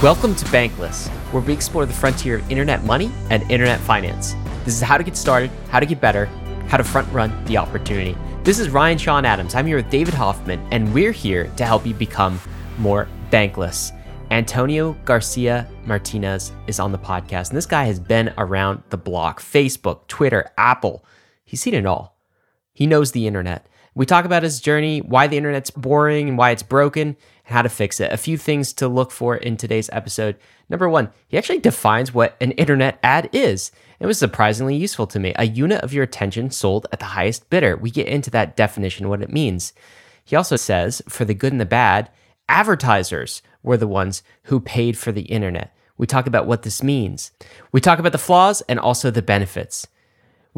Welcome to Bankless, where we explore the frontier of internet money and internet finance. This is how to get started, how to get better, how to front run the opportunity. This is Ryan Sean Adams. I'm here with David Hoffman, and we're here to help you become more bankless. Antonio Garcia Martinez is on the podcast, and this guy has been around the block Facebook, Twitter, Apple. He's seen it all. He knows the internet. We talk about his journey, why the internet's boring and why it's broken, and how to fix it. A few things to look for in today's episode. Number one, he actually defines what an internet ad is. It was surprisingly useful to me. A unit of your attention sold at the highest bidder. We get into that definition, what it means. He also says, for the good and the bad, advertisers were the ones who paid for the internet. We talk about what this means. We talk about the flaws and also the benefits.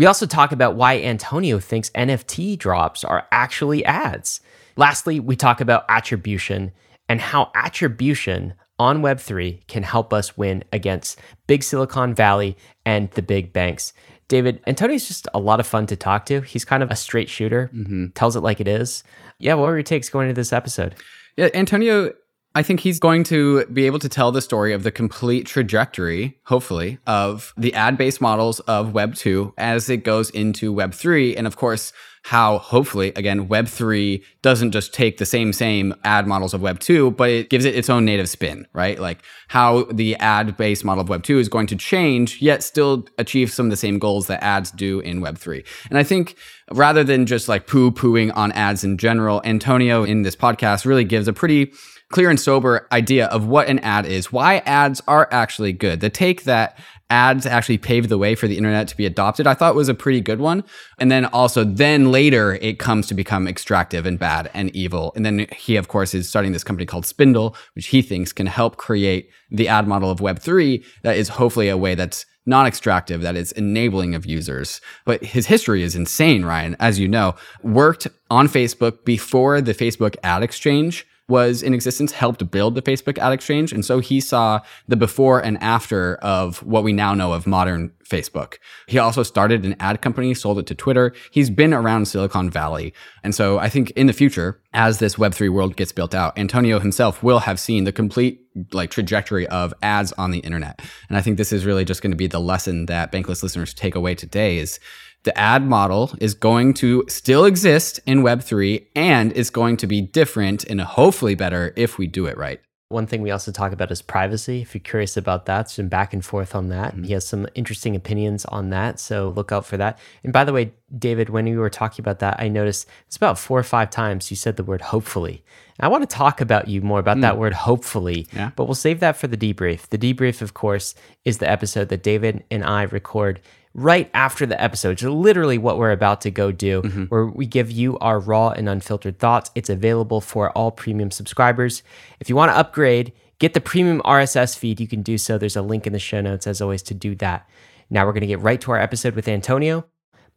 We also talk about why Antonio thinks NFT drops are actually ads. Lastly, we talk about attribution and how attribution on Web3 can help us win against big Silicon Valley and the big banks. David, Antonio's just a lot of fun to talk to. He's kind of a straight shooter, mm-hmm. tells it like it is. Yeah, what were your takes going into this episode? Yeah, Antonio I think he's going to be able to tell the story of the complete trajectory, hopefully, of the ad based models of Web 2 as it goes into Web 3. And of course, how hopefully, again, Web 3 doesn't just take the same, same ad models of Web 2, but it gives it its own native spin, right? Like how the ad based model of Web 2 is going to change, yet still achieve some of the same goals that ads do in Web 3. And I think rather than just like poo pooing on ads in general, Antonio in this podcast really gives a pretty clear and sober idea of what an ad is, why ads are actually good. The take that ads actually paved the way for the internet to be adopted, I thought was a pretty good one. And then also, then later it comes to become extractive and bad and evil. And then he, of course, is starting this company called Spindl, which he thinks can help create the ad model of Web3 that is hopefully a way that's non extractive, that is enabling of users. But his history is insane, Ryan, as you know, worked on Facebook before the Facebook ad exchange was in existence helped build the Facebook ad exchange. And so he saw the before and after of what we now know of modern Facebook. He also started an ad company, sold it to Twitter. He's been around Silicon Valley. And so I think in the future, as this Web3 world gets built out, Antonio himself will have seen the complete like trajectory of ads on the internet. And I think this is really just going to be the lesson that Bankless listeners take away today is the ad model is going to still exist in Web3 and is going to be different and hopefully better if we do it right. One thing we also talk about is privacy. If you're curious about that, some back and forth on that. Mm-hmm. He has some interesting opinions on that, so look out for that. And by the way, David, when you were talking about that, I noticed it's about four or five times you said the word hopefully. I want to talk about you more about mm. that word hopefully, yeah. but we'll save that for the debrief. The debrief, of course, is the episode that David and I record right after the episode. So literally what we're about to go do, mm-hmm. where we give you our raw and unfiltered thoughts. It's available for all premium subscribers. If you want to upgrade, get the premium RSS feed, you can do so. There's a link in the show notes, as always, to do that. Now we're going to get right to our episode with Antonio.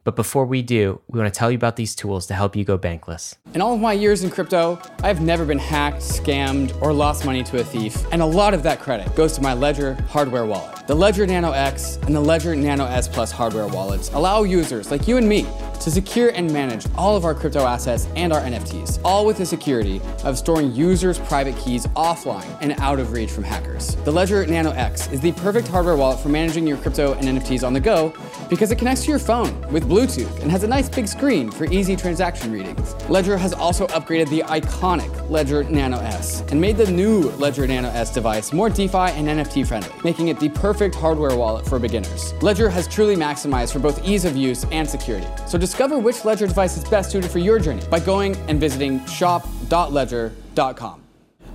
But before we do, we want to tell you about these tools to help you go bankless. In all of my years in crypto, I've never been hacked, scammed, or lost money to a thief, and a lot of that credit goes to my Ledger hardware wallet. The Ledger Nano X and the Ledger Nano S Plus hardware wallets allow users like you and me to secure and manage all of our crypto assets and our NFTs, all with the security of storing users' private keys offline and out of reach from hackers. The Ledger Nano X is the perfect hardware wallet for managing your crypto and NFTs on the go because it connects to your phone with Bluetooth and has a nice big screen for easy transaction readings. Ledger has also upgraded the iconic Ledger Nano S and made the new Ledger Nano S device more DeFi and NFT friendly, making it the perfect hardware wallet for beginners. Ledger has truly maximized for both ease of use and security. So Discover which Ledger device is best suited for your journey by going and visiting shop.ledger.com.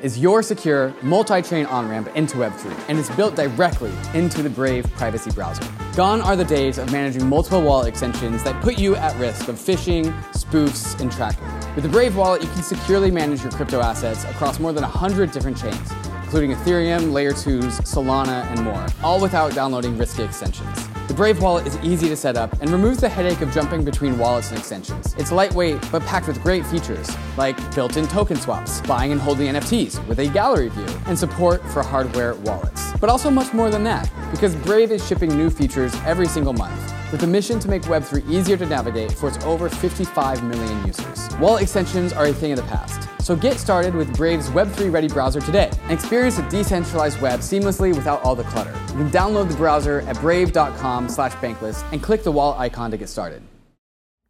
is your secure multi-chain on-ramp into Web3, and it's built directly into the Brave privacy browser. Gone are the days of managing multiple wallet extensions that put you at risk of phishing, spoofs, and tracking. With the Brave Wallet, you can securely manage your crypto assets across more than 100 different chains, including Ethereum, Layer 2s, Solana, and more, all without downloading risky extensions. The Brave wallet is easy to set up and removes the headache of jumping between wallets and extensions. It's lightweight but packed with great features like built-in token swaps, buying and holding NFTs with a gallery view, and support for hardware wallets. But also much more than that, because Brave is shipping new features every single month with a mission to make Web3 easier to navigate for its over 55 million users. Wallet extensions are a thing of the past, so get started with Brave's Web3 ready browser today and experience a decentralized web seamlessly without all the clutter. You can download the browser at brave.com slash bankless and click the wallet icon to get started.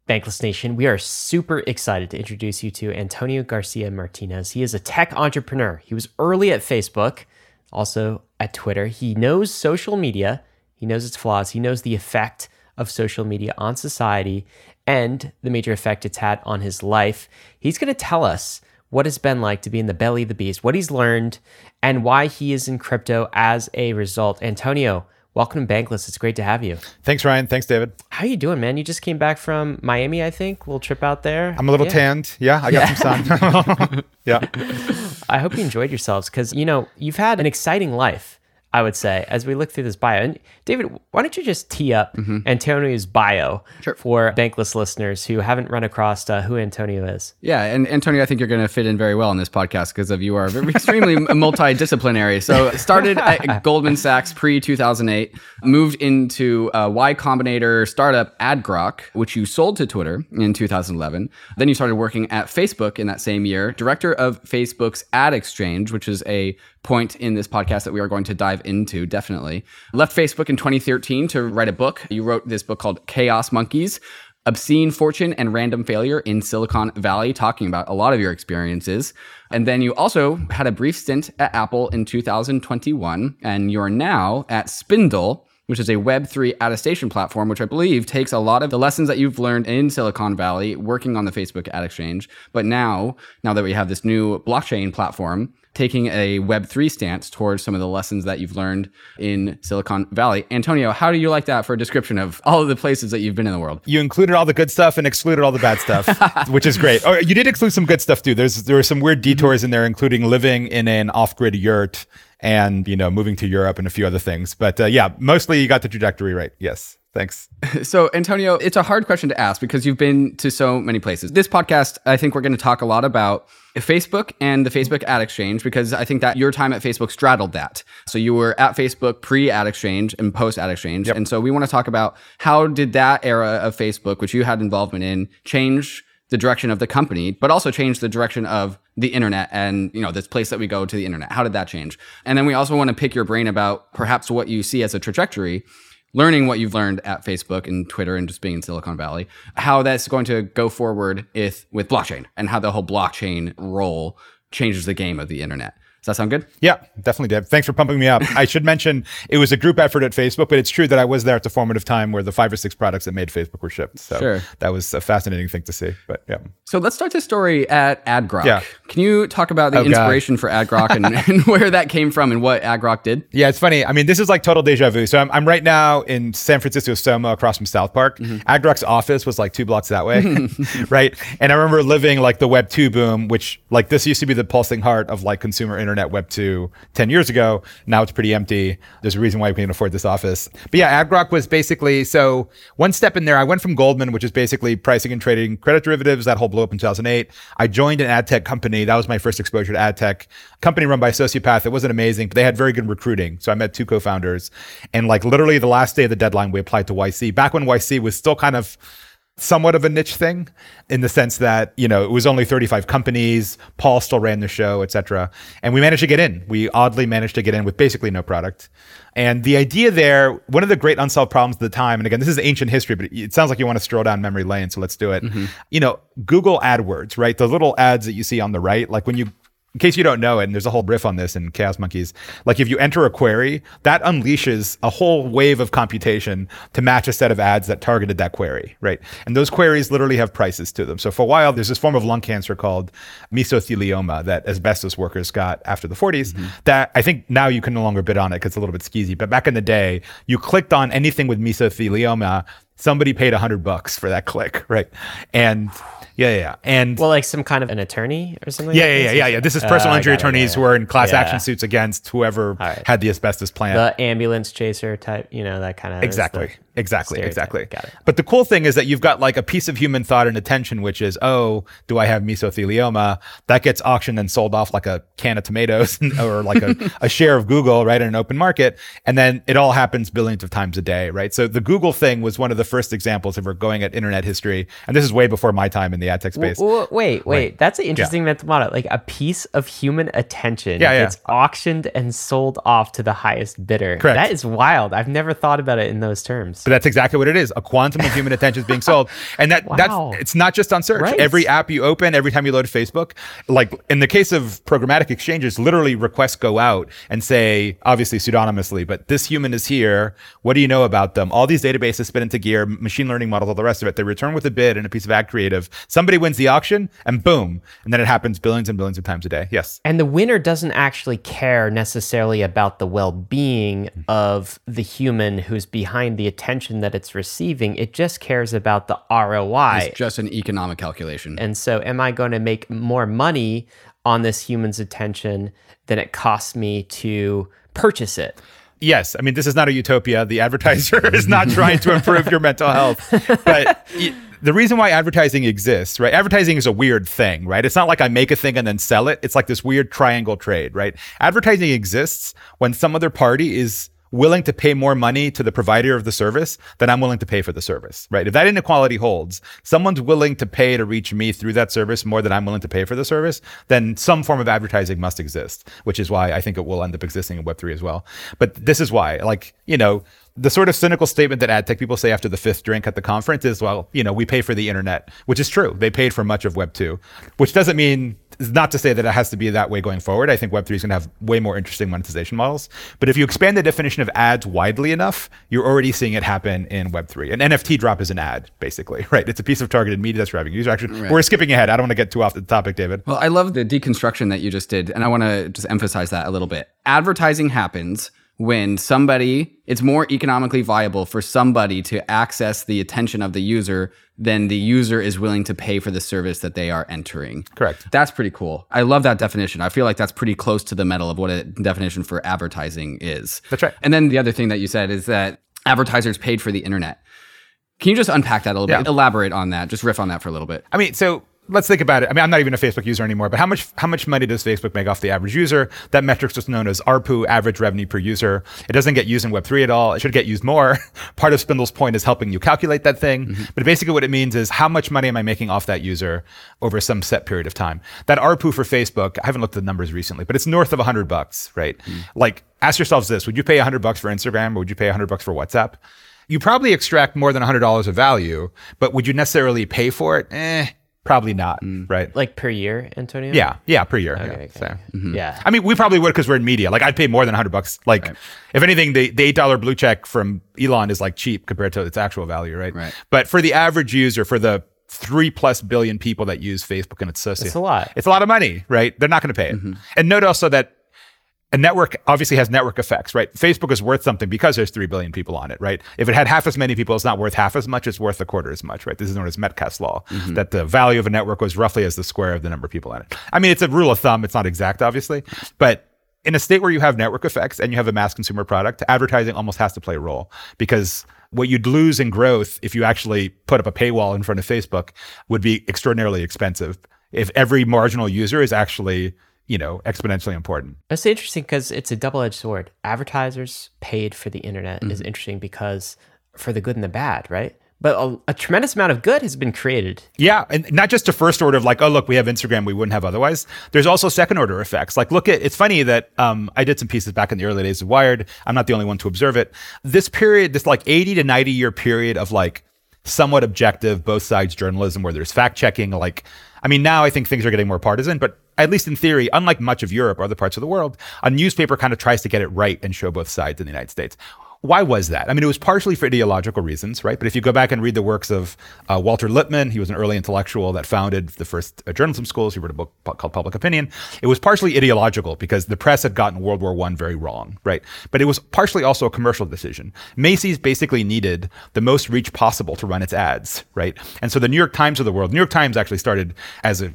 Bankless Nation, we are super excited to introduce you to Antonio Garcia Martinez. He is a tech entrepreneur. He was early at Facebook, also at Twitter. He knows social media, he knows its flaws, he knows the effect of social media on society and the major effect it's had on his life. He's going to tell us what it's been like to be in the belly of the beast, what he's learned, and why he is in crypto as a result. Antonio, welcome to Bankless. It's great to have you. Thanks, Ryan. Thanks, David. How are you doing, man? You just came back from Miami, I think. little trip out there. I'm a little yeah. tanned. Yeah, I got yeah. some sun. yeah. I hope you enjoyed yourselves because, you know, you've had an exciting life I would say, as we look through this bio. And David, why don't you just tee up mm-hmm. Antonio's bio sure. for bankless listeners who haven't run across uh, who Antonio is? Yeah, and Antonio, I think you're going to fit in very well in this podcast because of you are extremely multidisciplinary. So started at Goldman Sachs pre 2008, moved into a Y Combinator startup AdGrok, which you sold to Twitter in 2011. Then you started working at Facebook in that same year, director of Facebook's Ad Exchange, which is a point in this podcast that we are going to dive into, definitely. Left Facebook in 2013 to write a book. You wrote this book called Chaos Monkeys Obscene Fortune and Random Failure in Silicon Valley, talking about a lot of your experiences. And then you also had a brief stint at Apple in 2021, and you're now at Spindl which is a Web3 attestation platform, which I believe takes a lot of the lessons that you've learned in Silicon Valley working on the Facebook ad exchange. But now, now that we have this new blockchain platform, taking a Web3 stance towards some of the lessons that you've learned in Silicon Valley. Antonio, how do you like that for a description of all of the places that you've been in the world? You included all the good stuff and excluded all the bad stuff, which is great. Oh, you did exclude some good stuff too. There's there were some weird detours in there, including living in an off-grid yurt and you know moving to Europe and a few other things. But uh, yeah, mostly you got the trajectory right. Yes. Thanks. So, Antonio, it's a hard question to ask because you've been to so many places. This podcast, I think we're going to talk a lot about Facebook and the Facebook ad exchange because I think that your time at Facebook straddled that. So you were at Facebook pre ad exchange and post ad exchange. Yep. And so we want to talk about how did that era of Facebook, which you had involvement in, change the direction of the company, but also change the direction of the internet and, you know, this place that we go to the internet. How did that change? And then we also want to pick your brain about perhaps what you see as a trajectory learning what you've learned at Facebook and Twitter and just being in Silicon Valley, how that's going to go forward with, with blockchain and how the whole blockchain role changes the game of the internet. Does that sound good? Yeah, definitely did. Thanks for pumping me up. I should mention it was a group effort at Facebook, but it's true that I was there at the formative time where the five or six products that made Facebook were shipped. So sure. that was a fascinating thing to see. But yeah. So let's start this story at AdGrok. Yeah. Can you talk about the oh, inspiration God. for AdGrok and, and, where that came from and what AdGrok did? Yeah, it's funny. I mean, this is like total deja vu. So I'm, I'm right now in San Francisco Soma across from South Park. Mm-hmm. AdGrok's office was like two blocks that way, right? And I remember living like the Web 2 boom, which like this used to be the pulsing heart of like consumer internet Web 2 10 years ago. Now it's pretty empty. There's a reason why we can't afford this office. But yeah, AdGrok was basically so one step in there. I went from Goldman, which is basically pricing and trading credit derivatives. That whole blew up in 2008. I joined an ad tech company. That was my first exposure to ad tech. Company run by Sociopath. It wasn't amazing, but they had very good recruiting. So I met two co-founders, and like literally the last day of the deadline, we applied to YC. Back when YC was still kind of somewhat of a niche thing in the sense that, you know, it was only 35 companies, Paul still ran the show, etc. And we managed to get in. We oddly managed to get in with basically no product. And the idea there, one of the great unsolved problems at the time, and again, this is ancient history, but it sounds like you want to stroll down memory lane, so let's do it. Mm-hmm. You know, Google AdWords, right? The little ads that you see on the right, like when you in case you don't know it, and there's a whole riff on this in Chaos Monkeys, like if you enter a query, that unleashes a whole wave of computation to match a set of ads that targeted that query, right? And those queries literally have prices to them. So for a while, there's this form of lung cancer called mesothelioma that asbestos workers got after the 40s. Mm-hmm. That I think now you can no longer bid on it because it's a little bit skeezy. But back in the day, you clicked on anything with mesothelioma, somebody paid a hundred bucks for that click, right? And yeah, yeah, yeah. And well, like some kind of an attorney or something. Yeah, like yeah, yeah, yeah, yeah. This is personal uh, injury attorneys who are in class yeah. action suits against whoever right. had the asbestos plant. The ambulance chaser type, you know, that kind of exactly. Exactly, exactly. Got it. But the cool thing is that you've got like a piece of human thought and attention, which is, oh, do I have mesothelioma? That gets auctioned and sold off like a can of tomatoes or like a, a share of Google, right, in an open market. And then it all happens billions of times a day, right? So the Google thing was one of the first examples of we're going at internet history. And this is way before my time in the ad tech space. W- wait, wait, wait. That's an interesting yeah. Like a piece of human attention yeah, yeah. gets auctioned and sold off to the highest bidder. Correct. That is wild. I've never thought about it in those terms. That's exactly what it is. A quantum of human attention is being sold. And that wow. that's it's not just on search. Right. Every app you open, every time you load Facebook, like in the case of programmatic exchanges, literally requests go out and say, obviously pseudonymously, but this human is here. What do you know about them? All these databases spin into gear, machine learning models, all the rest of it. They return with a bid and a piece of ad creative. Somebody wins the auction and boom. And then it happens billions and billions of times a day. Yes. And the winner doesn't actually care necessarily about the well being of the human who's behind the attention that it's receiving. It just cares about the ROI. It's just an economic calculation. And so, am I going to make more money on this human's attention than it costs me to purchase it? Yes, I mean this is not a utopia. The advertiser is not trying to improve your mental health, but the reason why advertising exists, right? Advertising is a weird thing, right? It's not like I make a thing and then sell it. It's like this weird triangle trade, right? Advertising exists when some other party is willing to pay more money to the provider of the service than I'm willing to pay for the service, right? If that inequality holds, someone's willing to pay to reach me through that service more than I'm willing to pay for the service, then some form of advertising must exist, which is why I think it will end up existing in Web3 as well. But this is why, like, you know, the sort of cynical statement that ad tech people say after the fifth drink at the conference is, well, you know, we pay for the internet, which is true. They paid for much of Web 2, which doesn't mean, not to say that it has to be that way going forward. I think Web 3 is going to have way more interesting monetization models. But if you expand the definition of ads widely enough, you're already seeing it happen in Web 3. An NFT drop is an ad, basically, right? It's a piece of targeted media that's driving user action. Right. We're skipping ahead. I don't want to get too off the topic, David. Well, I love the deconstruction that you just did. And I want to just emphasize that a little bit. Advertising happens when somebody it's more economically viable for somebody to access the attention of the user than the user is willing to pay for the service that they are entering. Correct. That's pretty cool. I love that definition. I feel like that's pretty close to the metal of what a definition for advertising is. That's right. And then the other thing that you said is that advertisers paid for the internet. Can you just unpack that a little yeah. bit? Elaborate on that. Just riff on that for a little bit. I mean, so let's think about it. I mean, I'm not even a Facebook user anymore, but how much how much money does Facebook make off the average user? That metric's just known as ARPU, average revenue per user. It doesn't get used in Web3 at all. It should get used more. Part of Spindl's point is helping you calculate that thing. Mm-hmm. But basically, what it means is how much money am I making off that user over some set period of time? That ARPU for Facebook, I haven't looked at the numbers recently, but it's north of 100 bucks, right? Mm-hmm. Like, ask yourselves this: Would you pay 100 bucks for Instagram, or would you pay 100 bucks for WhatsApp? You probably extract more than $100 of value, but would you necessarily pay for it? Eh, Probably not, mm. right? Like per year, Antonio? Yeah, yeah, per year. Okay, yeah. Okay. So, mm-hmm. yeah. I mean, we probably would because we're in media. Like, I'd pay more than 100 bucks. Like, right. if anything, the, the $8 blue check from Elon is like cheap compared to its actual value, right? Right. But for the average user, for the three plus billion people that use Facebook and its associates, it's a lot. It's a lot of money, right? They're not going to pay it. Mm-hmm. And note also that a network obviously has network effects, right? Facebook is worth something because there's 3 billion people on it, right? If it had half as many people, it's not worth half as much, it's worth a quarter as much, right? This is known as Metcalfe's law, mm-hmm. that the value of a network was roughly as the square of the number of people in it. I mean, it's a rule of thumb, it's not exact, obviously, but in a state where you have network effects and you have a mass consumer product, advertising almost has to play a role because what you'd lose in growth if you actually put up a paywall in front of Facebook would be extraordinarily expensive if every marginal user is actually you know, exponentially important. It's interesting because it's a double edged sword. Advertisers paid for the internet mm-hmm. is interesting because for the good and the bad, right? but a, a, tremendous amount of good has been created. Yeah, and not just a first order of like, oh look, we have Instagram, we wouldn't have otherwise. There's also second order effects. Like, look at it's funny that um, I did some pieces back in the early days of Wired. I'm not the only one to observe it. This period, this like 80 to 90 year period of like somewhat objective, both sides journalism, where there's fact checking. Like, I mean, now I think things are getting more partisan, but at least in theory, unlike much of Europe or other parts of the world, a newspaper kind of tries to get it right and show both sides in the United States. Why was that? I mean, it was partially for ideological reasons, right? But if you go back and read the works of uh, Walter Lippmann, he was an early intellectual that founded the first uh, journalism schools. He wrote a book called Public Opinion. It was partially ideological because the press had gotten World War I very wrong, right? But it was partially also a commercial decision. Macy's basically needed the most reach possible to run its ads, right? And so the New York Times of the world, New York Times actually started as a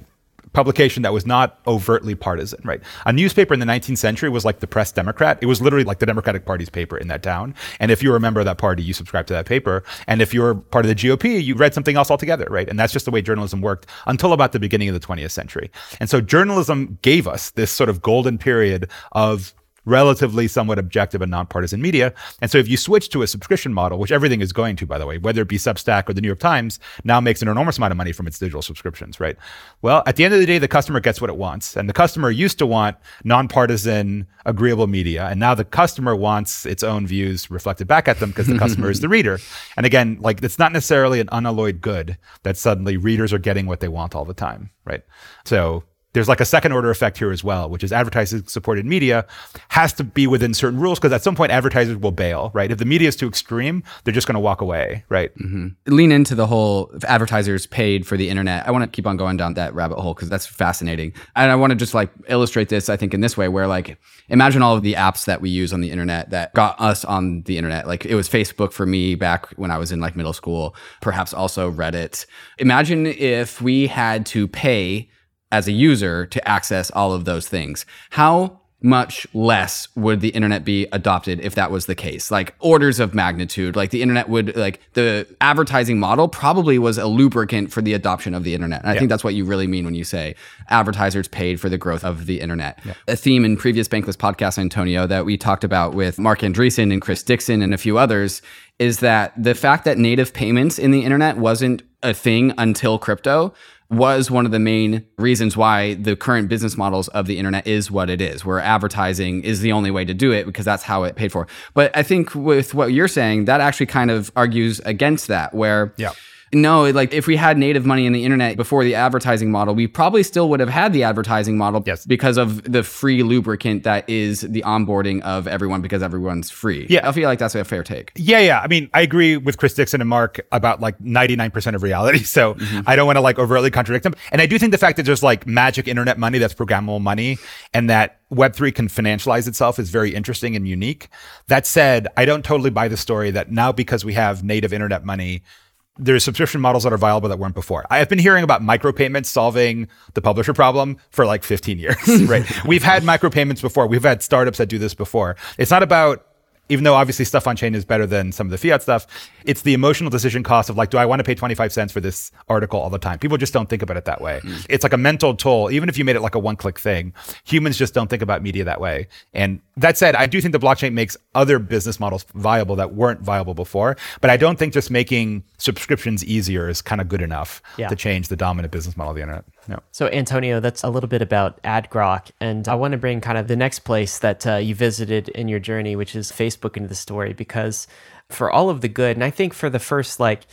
publication that was not overtly partisan, right? A newspaper in the 19th century was like the Press Democrat. It was literally like the Democratic Party's paper in that town. And if you were a member of that party, you subscribed to that paper. And if you were part of the GOP, you read something else altogether, right? And that's just the way journalism worked until about the beginning of the 20th century. And so journalism gave us this sort of golden period of relatively somewhat objective and nonpartisan media. And so if you switch to a subscription model, which everything is going to, by the way, whether it be Substack or the New York Times, now makes an enormous amount of money from its digital subscriptions, right? Well, at the end of the day, the customer gets what it wants. And the customer used to want nonpartisan, agreeable media. And now the customer wants its own views reflected back at them because the customer is the reader. And again, like it's not necessarily an unalloyed good that suddenly readers are getting what they want all the time, right? So there's like a second order effect here as well, which is advertising supported media has to be within certain rules because at some point advertisers will bail, right? If the media is too extreme, they're just going to walk away, right? Mm-hmm. Lean into the whole advertisers paid for the internet. I want to keep on going down that rabbit hole because that's fascinating. And I want to just like illustrate this, I think, in this way where like imagine all of the apps that we use on the internet that got us on the internet. Like it was Facebook for me back when I was in like middle school, perhaps also Reddit. Imagine if we had to pay as a user to access all of those things. How much less would the internet be adopted if that was the case like orders of magnitude like the internet would like the advertising model probably was a lubricant for the adoption of the internet and i yeah. think that's what you really mean when you say advertisers paid for the growth of the internet yeah. a theme in previous bankless podcasts antonio that we talked about with mark andreessen and chris dixon and a few others is that the fact that native payments in the internet wasn't a thing until crypto was one of the main reasons why the current business models of the internet is what it is, where advertising is the only way to do it because that's how it paid for. But I think with what you're saying, that actually kind of argues against that, where yeah no, like if we had native money in the internet before the advertising model, we probably still would have had the advertising model yes. because of the free lubricant that is the onboarding of everyone because everyone's free. Yeah. I feel like that's a fair take. Yeah, yeah. I mean, I agree with Chris Dixon and Mark about like 99% of reality. So mm-hmm. I don't want to like overtly contradict them. And I do think the fact that there's like magic internet money that's programmable money and that Web3 can financialize itself is very interesting and unique. That said, I don't totally buy the story that now because we have native internet money, there's subscription models that are viable that weren't before. I've been hearing about micropayments solving the publisher problem for like 15 years, right? We've had micropayments before. We've had startups that do this before. It's not about even though obviously stuff on chain is better than some of the fiat stuff, it's the emotional decision cost of like, do I want to pay 25 cents for this article all the time? People just don't think about it that way. Mm. It's like a mental toll. Even if you made it like a one click thing, humans just don't think about media that way. And that said, I do think the blockchain makes other business models viable that weren't viable before. But I don't think just making subscriptions easier is kind of good enough yeah. to change the dominant business model of the internet. No. So, Antonio, that's a little bit about AdGrok. And I want to bring kind of the next place that uh, you visited in your journey, which is Facebook, into the story because for all of the good, and I think for the first, like,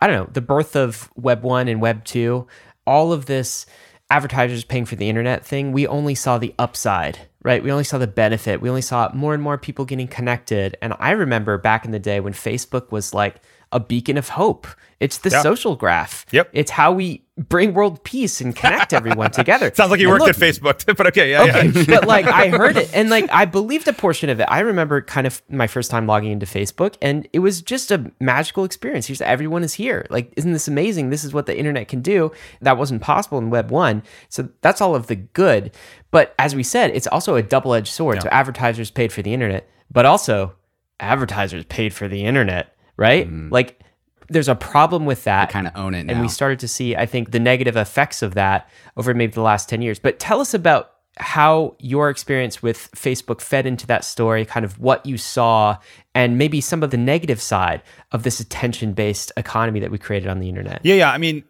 I don't know, the birth of Web 1 and Web 2, all of this advertisers paying for the internet thing, we only saw the upside, right? We only saw the benefit. We only saw more and more people getting connected. And I remember back in the day when Facebook was like a beacon of hope. It's the yeah. social graph. Yep. It's how we bring world peace and connect everyone together. Sounds like you and worked look, at Facebook, but okay, yeah, okay. Yeah. but like I heard it and like I believed a portion of it. I remember kind of my first time logging into Facebook and it was just a magical experience. Here's everyone is here. Like, isn't this amazing? This is what the internet can do. That wasn't possible in Web one. So that's all of the good. But as we said, it's also a double-edged sword. Yeah. So advertisers paid for the internet, but also advertisers paid for the internet, right? Mm. Like there's a problem with that. kind of own it now. And we started to see, I think, the negative effects of that over maybe the last 10 years. But tell us about how your experience with Facebook fed into that story, kind of what you saw, and maybe some of the negative side of this attention based economy that we created on the internet. Yeah, yeah. I mean,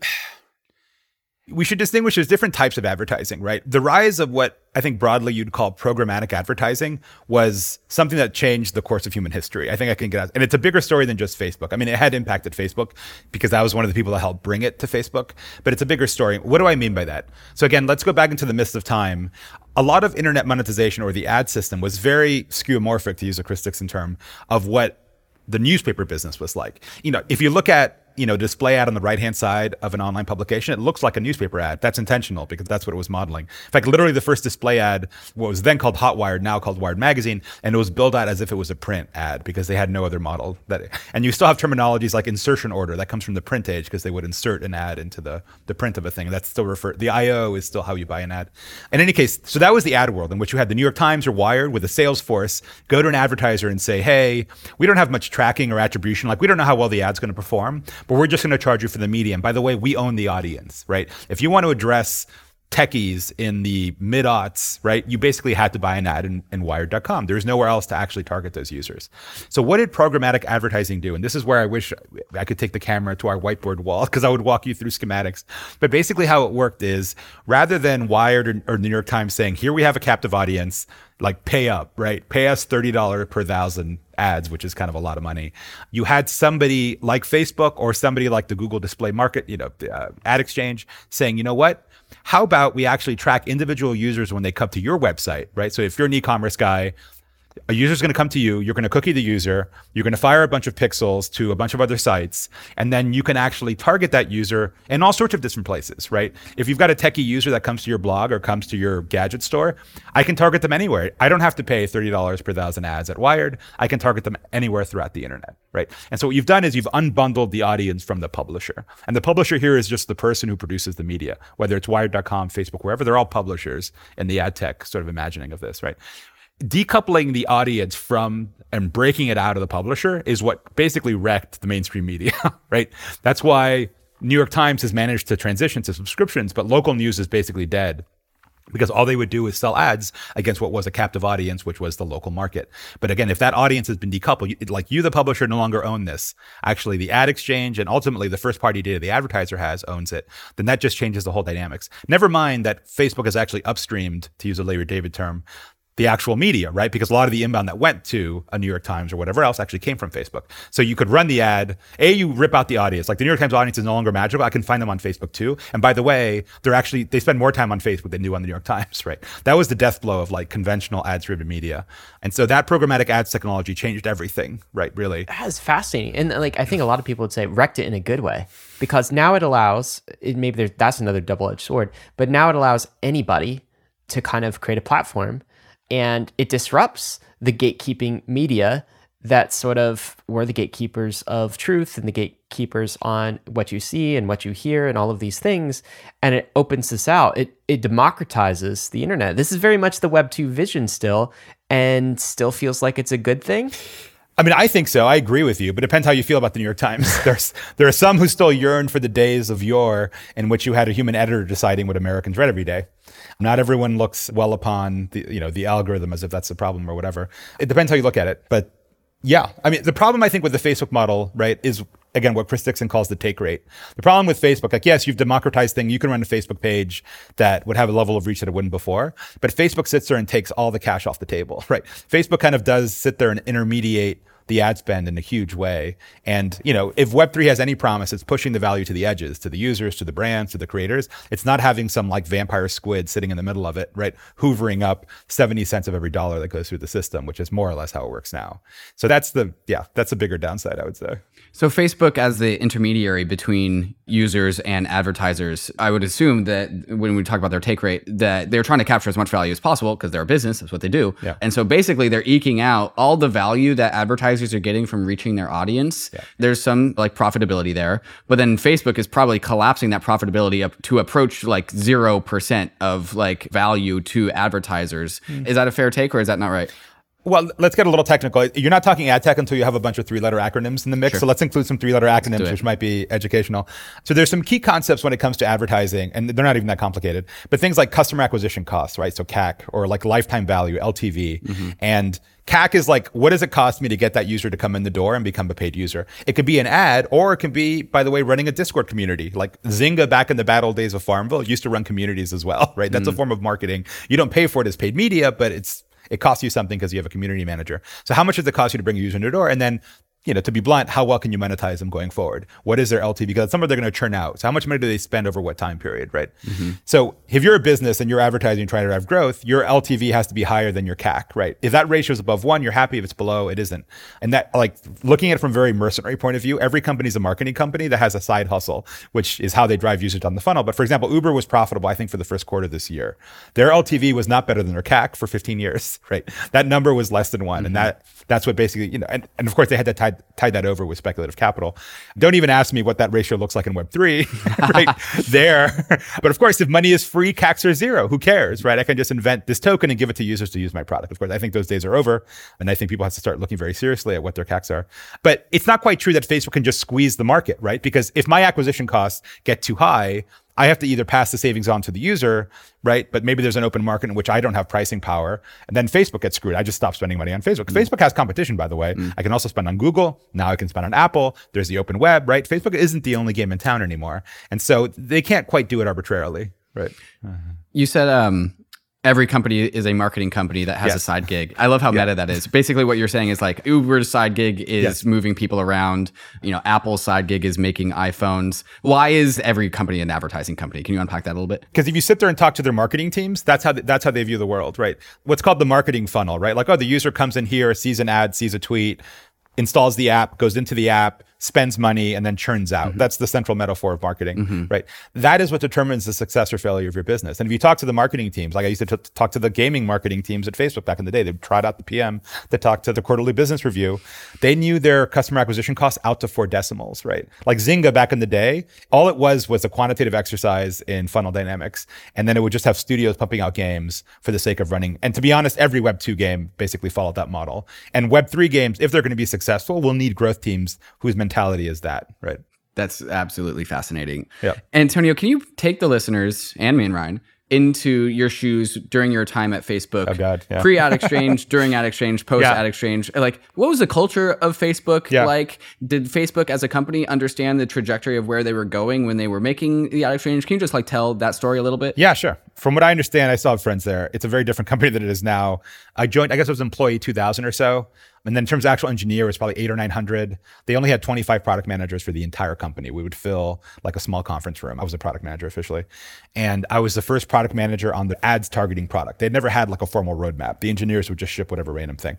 we should distinguish there's different types of advertising, right? The rise of what I think broadly you'd call programmatic advertising was something that changed the course of human history. I think I can get out, and it's a bigger story than just Facebook. I mean, it had impacted Facebook because I was one of the people that helped bring it to Facebook, but it's a bigger story. What do I mean by that? So again, let's go back into the mist of time. A lot of internet monetization or the ad system was very skeuomorphic, to use a Chris Dixon term, of what the newspaper business was like. You know, if you look at you know, display ad on the right hand side of an online publication, it looks like a newspaper ad. That's intentional because that's what it was modeling. In fact, literally the first display ad, what was then called Hotwired, now called Wired Magazine, and it was built out as if it was a print ad because they had no other model. That and you still have terminologies like insertion order that comes from the print age because they would insert an ad into the the print of a thing. That's still referred. The IO is still how you buy an ad. In any case, so that was the ad world in which you had the New York Times or Wired with a sales force go to an advertiser and say, "Hey, we don't have much tracking or attribution. Like we don't know how well the ad's going to perform, but we're just going to charge you for the media. And by the way, we own the audience, right? If you want to address techies in the mid aughts, right? You basically had to buy an ad in, in wired.com. There's nowhere else to actually target those users. So what did programmatic advertising do? And this is where I wish I could take the camera to our whiteboard wall because I would walk you through schematics. But basically how it worked is rather than Wired or, or New York Times saying, here we have a captive audience, like pay up, right? Pay us $30 per thousand ads, which is kind of a lot of money. You had somebody like Facebook or somebody like the Google Display Market, you know, uh, ad exchange saying, you know what? How about we actually track individual users when they come to your website, right? So if you're an e-commerce guy, a user's going to come to you, you're going to cookie the user, you're going to fire a bunch of pixels to a bunch of other sites, and then you can actually target that user in all sorts of different places, right? If you've got a techie user that comes to your blog or comes to your gadget store, I can target them anywhere. I don't have to pay $30 per thousand ads at Wired. I can target them anywhere throughout the internet, right? And so what you've done is you've unbundled the audience from the publisher. And the publisher here is just the person who produces the media, whether it's wired.com, Facebook, wherever, they're all publishers in the ad tech sort of imagining of this, right? Decoupling the audience from and breaking it out of the publisher is what basically wrecked the mainstream media, right? That's why New York Times has managed to transition to subscriptions, but local news is basically dead because all they would do is sell ads against what was a captive audience, which was the local market. But again, if that audience has been decoupled, like you, the publisher, no longer own this. Actually, the ad exchange and ultimately the first party data the advertiser has owns it. Then that just changes the whole dynamics. Never mind that Facebook has actually upstreamed, to use a Larry David term, the actual media, right? Because a lot of the inbound that went to a New York Times or whatever else actually came from Facebook. So you could run the ad. A, you rip out the audience. Like the New York Times audience is no longer magical. I can find them on Facebook too. And by the way, they're actually, they spend more time on Facebook than do on the New York Times, right? That was the death blow of like conventional ads driven media. And so that programmatic ads technology changed everything, right? Really. That's fascinating. And like, I think a lot of people would say wrecked it in a good way because now it allows, it, maybe that's another double edged sword, but now it allows anybody to kind of create a platform and it disrupts the gatekeeping media that sort of were the gatekeepers of truth and the gatekeepers on what you see and what you hear and all of these things. And it opens this out. It it democratizes the internet. This is very much the web 2 vision still and still feels like it's a good thing I mean, I think so. I agree with you, but it depends how you feel about the New York Times. There's there are some who still yearn for the days of yore in which you had a human editor deciding what Americans read every day. Not everyone looks well upon the you know the algorithm as if that's the problem or whatever. It depends how you look at it, but yeah, I mean the problem I think with the Facebook model, right, is again what Chris Dixon calls the take rate. The problem with Facebook, like yes, you've democratized thing. You can run a Facebook page that would have a level of reach that it wouldn't before, but Facebook sits there and takes all the cash off the table, right? Facebook kind of does sit there and intermediate the ad spend in a huge way. And, you know, if Web3 has any promise, it's pushing the value to the edges, to the users, to the brands, to the creators. It's not having some like vampire squid sitting in the middle of it, right? Hoovering up 70 cents of every dollar that goes through the system, which is more or less how it works now. So that's the, yeah, that's a bigger downside, I would say. So Facebook as the intermediary between users and advertisers, I would assume that when we talk about their take rate, that they're trying to capture as much value as possible because they're a business, that's what they do. Yeah. And so basically they're eking out all the value that advertisers are getting from reaching their audience. Yeah. There's some like profitability there, but then Facebook is probably collapsing that profitability up to approach like 0% of like value to advertisers. Mm. Is that a fair take or is that not right? Well, let's get a little technical. You're not talking ad tech until you have a bunch of three letter acronyms in the mix. Sure. So let's include some three letter acronyms, which might be educational. So there's some key concepts when it comes to advertising, and they're not even that complicated, but things like customer acquisition costs, right? So CAC or like lifetime value, LTV. Mm-hmm. And CAC is like, what does it cost me to get that user to come in the door and become a paid user? It could be an ad, or it can be, by the way, running a Discord community. Like Zynga back in the battle days of Farmville used to run communities as well, right? That's a form of marketing. You don't pay for it as paid media, but it's it costs you something because you have a community manager. So how much does it cost you to bring a user in your door? And then you know, to be blunt, how well can you monetize them going forward? What is their LTV? Because some of they're going to churn out. So how much money do they spend over what time period, right? Mm-hmm. So if you're a business and you're advertising trying to drive growth, your LTV has to be higher than your CAC, right? If that ratio is above one, you're happy. If it's below, it isn't. And that, like, looking at it from a very mercenary point of view, every company is a marketing company that has a side hustle, which is how they drive users down the funnel. But for example, Uber was profitable, I think, for the first quarter this year. Their LTV was not better than their CAC for 15 years, right? That number was less than one, and mm-hmm. that that's what basically, you know, and, and of course they had to tie, tie that over with speculative capital. Don't even ask me what that ratio looks like in Web3, right there. But of course, if money is free, CACs are zero. Who cares, right? I can just invent this token and give it to users to use my product. Of course, I think those days are over. And I think people have to start looking very seriously at what their CACs are. But it's not quite true that Facebook can just squeeze the market, right? Because if my acquisition costs get too high, I have to either pass the savings on to the user, right? But maybe there's an open market in which I don't have pricing power. And then Facebook gets screwed. I just stop spending money on Facebook. Facebook has competition, by the way. I can also spend on Google. Now I can spend on Apple. There's the open web, right? Facebook isn't the only game in town anymore. And so they can't quite do it arbitrarily, right? You said um, every company is a marketing company that has a side gig. I love how meta that is. Basically, what you're saying is like Uber's side gig is Yes. moving people around. You know, Apple's side gig is making iPhones. Why is every company an advertising company? Can you unpack that a little bit? Because if you sit there and talk to their marketing teams, that's how that's how they view the world, right? What's called the marketing funnel, right? Like, oh, the user comes in here, sees an ad, sees a tweet, installs the app, goes into the app, spends money, and then churns out. Mm-hmm. That's the central metaphor of marketing, mm-hmm. right? That is what determines the success or failure of your business. And if you talk to the marketing teams, like I used to t- talk to the gaming marketing teams at Facebook back in the day, they trot out the PM, they talked to the quarterly business review. They knew their customer acquisition costs out to four decimals, right? Like Zynga back in the day, all it was was a quantitative exercise in funnel dynamics. And then it would just have studios pumping out games for the sake of running. And to be honest, every Web 2 game basically followed that model. And Web 3 games, if they're going to be successful, will need growth teams whose mentality is that, right? That's absolutely fascinating. Yeah. Antonio, can you take the listeners and me and Ryan into your shoes during your time at Facebook? Oh, God, yeah. Pre ad exchange, during ad exchange, post Yeah. ad exchange. Like, what was the culture of Facebook Yeah. like? Did Facebook as a company understand the trajectory of where they were going when they were making the ad exchange? Can you just like tell that story a little bit? Yeah, sure. From what I understand, I still have friends there. It's a very different company than it is now. I joined, I guess I was employee 2000 or so. And then in terms of actual engineer, was probably eight or 900. They only had 25 product managers for the entire company. We would fill like a small conference room. I was a product manager officially. And I was the first product manager on the ads targeting product. They'd never had like a formal roadmap. The engineers would just ship whatever random thing.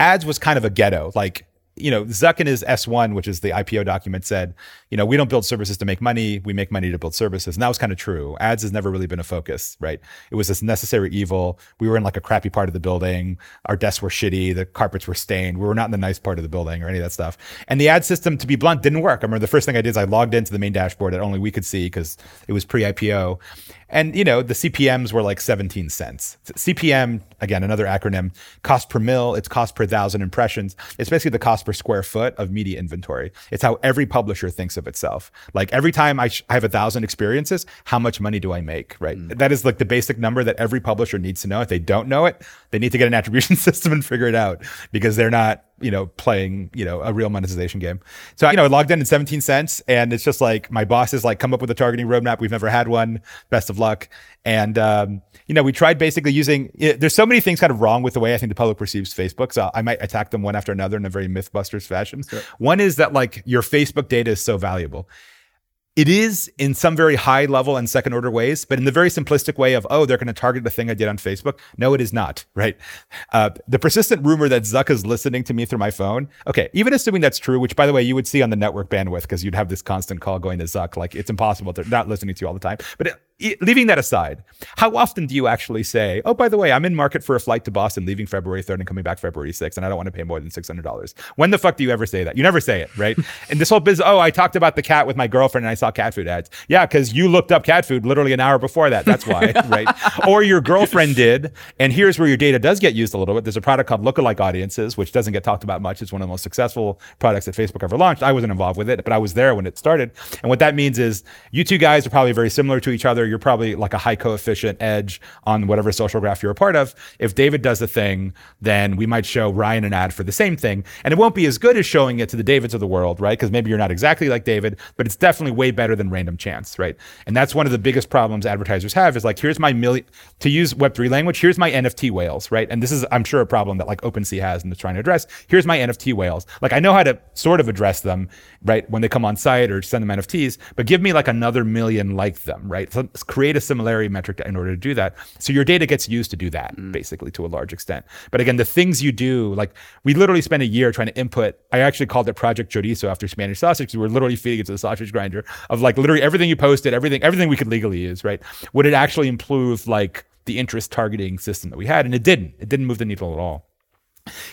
Ads was kind of a ghetto. Like, you know, Zuck in his S1, which is the IPO document, said, you know, we don't build services to make money. We make money to build services. And that was kind of true. Ads has never really been a focus, right? It was this necessary evil. We were in like a crappy part of the building. Our desks were shitty. The carpets were stained. We were not in the nice part of the building or any of that stuff. And the ad system, to be blunt, didn't work. I remember the first thing I did is I logged into the main dashboard that only we could see because it was pre IPO. And, you know, the CPMs were like 17 cents. CPM, again, another acronym, cost per mil, it's cost per thousand impressions. It's basically the cost per square foot of media inventory. It's how every publisher thinks of itself. Like every time I, sh- I have a thousand experiences, how much money do I make, right? Mm. That is like the basic number that every publisher needs to know. If they don't know it, they need to get an attribution system and figure it out because they're not you know, playing, you know, a real monetization game. So, you know, I logged in at 17 cents and it's just like my boss is like, come up with a targeting roadmap. We've never had one. Best of luck. And, um, you know, we tried basically using, it, there's so many things kind of wrong with the way I think the public perceives Facebook. So I might attack them one after another in a very Mythbusters fashion. One is that like your Facebook data is so valuable. It is in some very high level and second order ways, but in the very simplistic way of, oh, they're going to target the thing I did on Facebook. No, it is not, right? Uh, the persistent rumor that Zuck is listening to me through my phone. Okay, even assuming that's true, which by the way, you would see on the network bandwidth because you'd have this constant call going to Zuck. Like it's impossible. They're not listening to you all the time. But leaving that aside, how often do you actually say, oh, by the way, I'm in market for a flight to Boston leaving February 3rd and coming back February 6th, and I don't want to pay more than $600? When the fuck do you ever say that? You never say it, right? and this whole business, oh, I talked about the cat with my girlfriend and I saw saw cat food ads. Yeah, because you looked up cat food literally an hour before that. That's why, right? Or your girlfriend did. And here's where your data does get used a little bit. There's a product called Lookalike Audiences, which doesn't get talked about much. It's one of the most successful products that Facebook ever launched. I wasn't involved with it, but I was there when it started. And what that means is you two guys are probably very similar to each other. You're probably like a high coefficient edge on whatever social graph you're a part of. If David does the thing, then we might show Ryan an ad for the same thing. And it won't be as good as showing it to the Davids of the world, right? Because maybe you're not exactly like David, but it's definitely way better than random chance, right? And that's one of the biggest problems advertisers have is like, here's my million, to use Web3 language, here's my NFT whales, right? And this is, I'm sure, a problem that like OpenSea has and is trying to address. Here's my NFT whales. Like, I know how to sort of address them, right? When they come on site or send them NFTs, but give me like another million like them, right? Create a similarity metric in order to do that. So your data gets used to do that, mm. basically, to a large extent. But again, the things you do, like we literally spent a year trying to input, I actually called it Project Chorizo after Spanish sausage, because we were literally feeding it to the sausage grinder of like literally everything you posted, everything, everything we could legally use, right? Would it actually improve like the interest targeting system that we had? And it didn't. It didn't move the needle at all.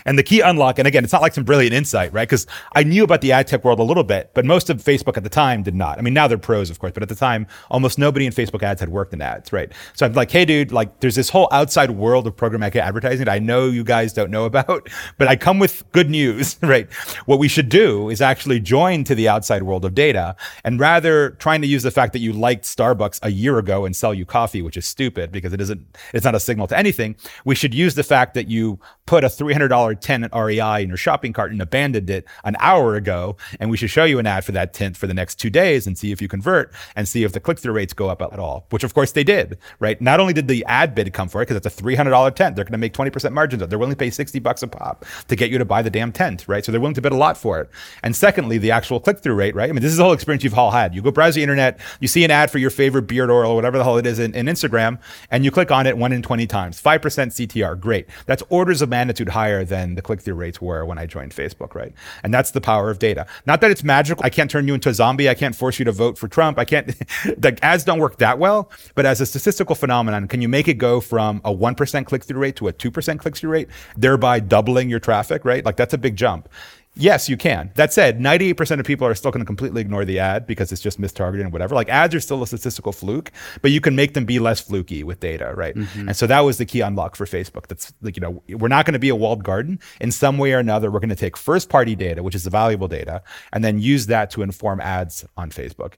And the key unlock, and again, it's not like some brilliant insight, right? Because I knew about the ad tech world a little bit, but most of Facebook at the time did not. I mean, now they're pros, of course, but at the time, almost nobody in Facebook ads had worked in ads, right? So I'm like, hey, dude, like there's this whole outside world of programmatic advertising that I know you guys don't know about, but I come with good news, right? What we should do is actually join to the outside world of data and rather trying to use the fact that you liked Starbucks a year ago and sell you coffee, which is stupid because it isn't, it's not a signal to anything. We should use the fact that you put a 300 $100 tint at REI in your shopping cart and abandoned it an hour ago. And we should show you an ad for that tent for the next two days and see if you convert and see if the click through rates go up at all, which of course they did, right? Not only did the ad bid come for it, because it's a $300 tent, they're going to make 20% margins. on. They're willing to pay 60 bucks a pop to get you to buy the damn tent, right? So they're willing to bid a lot for it. And secondly, the actual click through rate, right? I mean, this is the whole experience you've all had. You go browse the internet, you see an ad for your favorite beard oil or whatever the hell it is in, in Instagram, and you click on it one in 20 times, 5% CTR. Great. That's orders of magnitude higher than the click through rates were when I joined Facebook, right? And that's the power of data. Not that it's magical. I can't turn you into a zombie. I can't force you to vote for Trump. I can't, the ads don't work that well, but as a statistical phenomenon, can you make it go from a 1% click through rate to a 2% click through rate, thereby doubling your traffic, right? Like that's a big jump. Yes, you can. That said, 98% of people are still going to completely ignore the ad because it's just mistargeted and whatever. Like ads are still a statistical fluke, but you can make them be less fluky with data, right? Mm-hmm. And so that was the key unlock for Facebook. That's like, you know, we're not going to be a walled garden. In some way or another, we're going to take first party data, which is the valuable data, and then use that to inform ads on Facebook.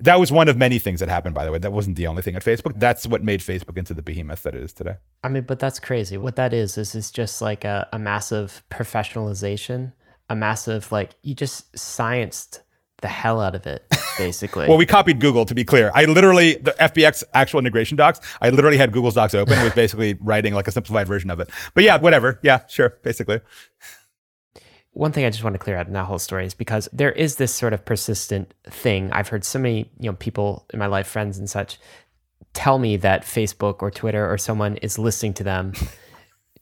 That was one of many things that happened, by the way. That wasn't the only thing at Facebook. That's what made Facebook into the behemoth that it is today. I mean, but that's crazy. What that is, is is just like a, a massive professionalization a massive like you just scienced the hell out of it, basically. well, we copied Google to be clear. I literally the FBX actual integration docs. I literally had Google's docs open. It was basically writing like a simplified version of it. But yeah, whatever. Yeah, sure, basically. One thing I just want to clear out in that whole story is because there is this sort of persistent thing. I've heard so many, you know, people in my life, friends and such, tell me that Facebook or Twitter or someone is listening to them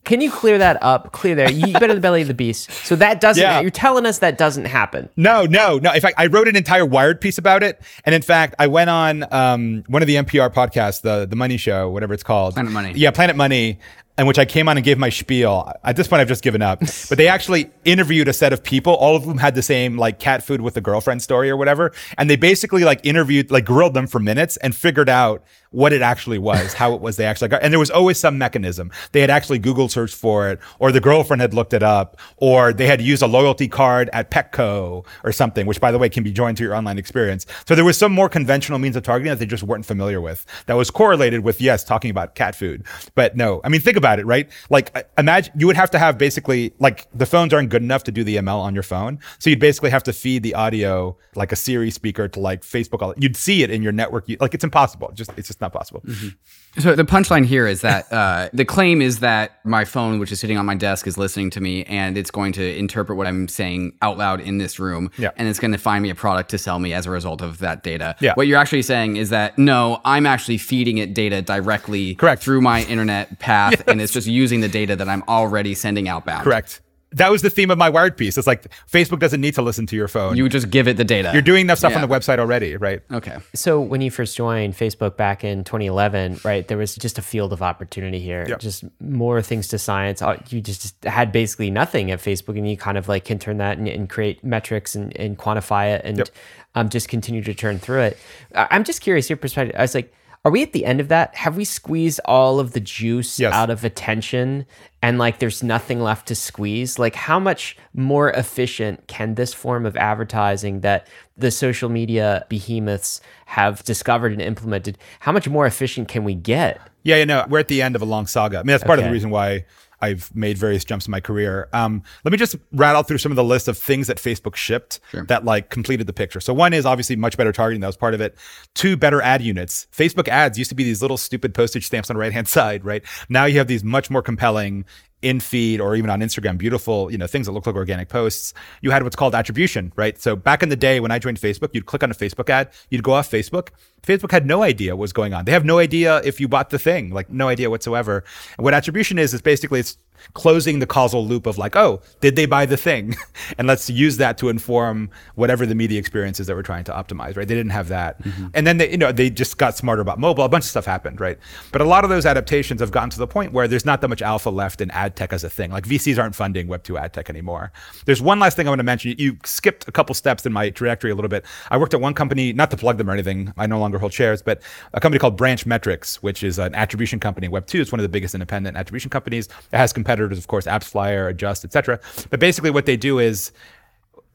can you clear that up? Clear there. You better the belly of the beast. So that doesn't. Yeah. You're telling us that doesn't happen. No, no, no. In fact, I wrote an entire Wired piece about it, and in fact, I went on um, one of the NPR podcasts, the the Money Show, whatever it's called, Planet Money. Yeah, Planet Money, in which I came on and gave my spiel. At this point, I've just given up. But they actually interviewed a set of people. All of them had the same like cat food with the girlfriend story or whatever. And they basically like interviewed, like grilled them for minutes and figured out what it actually was, how it was they actually got. And there was always some mechanism. They had actually Google searched for it, or the girlfriend had looked it up, or they had used a loyalty card at Petco or something, which by the way can be joined to your online experience. So there was some more conventional means of targeting that they just weren't familiar with that was correlated with, yes, talking about cat food. But no, I mean, think about it, right? Like imagine you would have to have basically like the phones aren't good enough to do the ML on your phone. So you'd basically have to feed the audio like a Siri speaker to like Facebook. You'd see it in your network. Like it's impossible. Just, it's just not possible. Mm-hmm. So the punchline here is that uh, the claim is that my phone, which is sitting on my desk, is listening to me, and it's going to interpret what I'm saying out loud in this room, yeah. and it's going to find me a product to sell me as a result of that data. Yeah. What you're actually saying is that no, I'm actually feeding it data directly Correct. through my internet path, yes. and it's just using the data that I'm already sending outbound. Correct that was the theme of my Wired piece. It's like Facebook doesn't need to listen to your phone. You just give it the data. You're doing enough stuff Yeah. on the website already, right? Okay. So when you first joined Facebook back in 2011, right, there was just a field of opportunity here. Yep. Just more things to science. Uh, You just had basically nothing at Facebook, and you kind of like can turn that and, and create metrics and, and quantify it, and Yep. um, just continue to turn through it. I'm just curious your perspective. I was like. Are we at the end of that? Have we squeezed all of the juice Yes. out of attention and like there's nothing left to squeeze? Like, how much more efficient can this form of advertising that the social media behemoths have discovered and implemented, how much more efficient can we get? Yeah, you know, we're at the end of a long saga. I mean, that's part of the reason why I've made various jumps in my career. Um, let me just rattle through some of the list of things that Facebook shipped that like completed the picture. So one is obviously much better targeting. That was part of it. Two, better ad units. Facebook ads used to be these little stupid postage stamps on the right hand side, right? Now you have these much more compelling in feed or even on Instagram, beautiful, you know, things that look like organic posts. You had what's called attribution, right? So back in the day when I joined Facebook, you'd click on a Facebook ad, you'd go off Facebook. Facebook had no idea what was going on. They have no idea if you bought the thing, like no idea whatsoever. And what attribution is is basically it's closing the causal loop of like, oh, did they buy the thing? and let's use that to inform whatever the media experience is that we're trying to optimize, right? They didn't have that. Mm-hmm. And then they, you know, they just got smarter about mobile. A bunch of stuff happened, right? But a lot of those adaptations have gotten to the point where there's not that much alpha left in ad tech as a thing. Like VCs aren't funding Web2 ad tech anymore. There's one last thing I want to mention. You skipped a couple steps in my trajectory a little bit. I worked at one company, not to plug them or anything. I no longer hold shares, but a company called Branch Metrics, which is an attribution company. Web2 It's one of the biggest independent attribution companies. It has competitors, of course, AppsFlyer, Adjust, etc. But basically, what they do is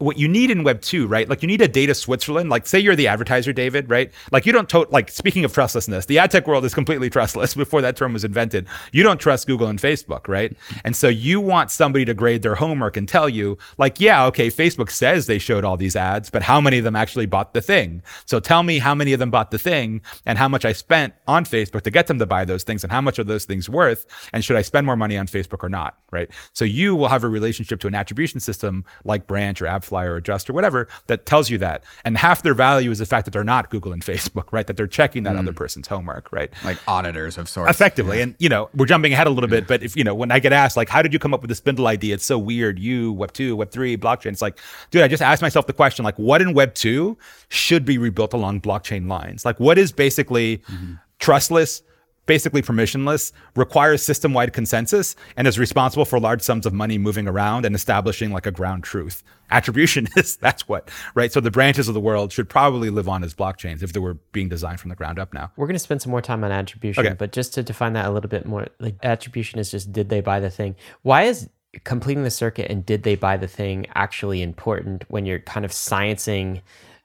what you need in web 2 right? Like you need a data switzerland. Like say you're the advertiser david right? Like you don't to- like speaking of trustlessness the ad tech world is completely trustless before that term was invented. You don't trust google and facebook right? And so you want somebody to grade their homework and tell you like yeah okay facebook says they showed all these ads but how many of them actually bought the thing? So tell me how many of them bought the thing and how much i spent on facebook to get them to buy those things and how much are those things worth and should i spend more money on facebook or not right? So you will have a relationship to an attribution system like branch or AppsFlyer or adjust or whatever that tells you that. And half their value is the fact that they're not google and facebook right? That they're checking that other mm. person's homework right? Like auditors of sorts. effectively. And you know we're jumping ahead a little bit but if you know when i get asked like how did you come up with the Spindl idea? It's so weird. You web 2 web 3 blockchain. It's like dude i just asked myself the question like what in web 2 should be rebuilt along blockchain lines? Like what is basically mm-hmm. trustless basically permissionless requires system-wide consensus and is responsible for large sums of money moving around and establishing like a ground truth attribution is that's what right so the branches of the world should probably live on as blockchains if they were being designed from the ground up now We're going to spend some more time on attribution, Okay. but just to define that a little bit more, like attribution is just did they buy the thing? Why is completing the circuit and did they buy the thing actually important when you're kind of sciencing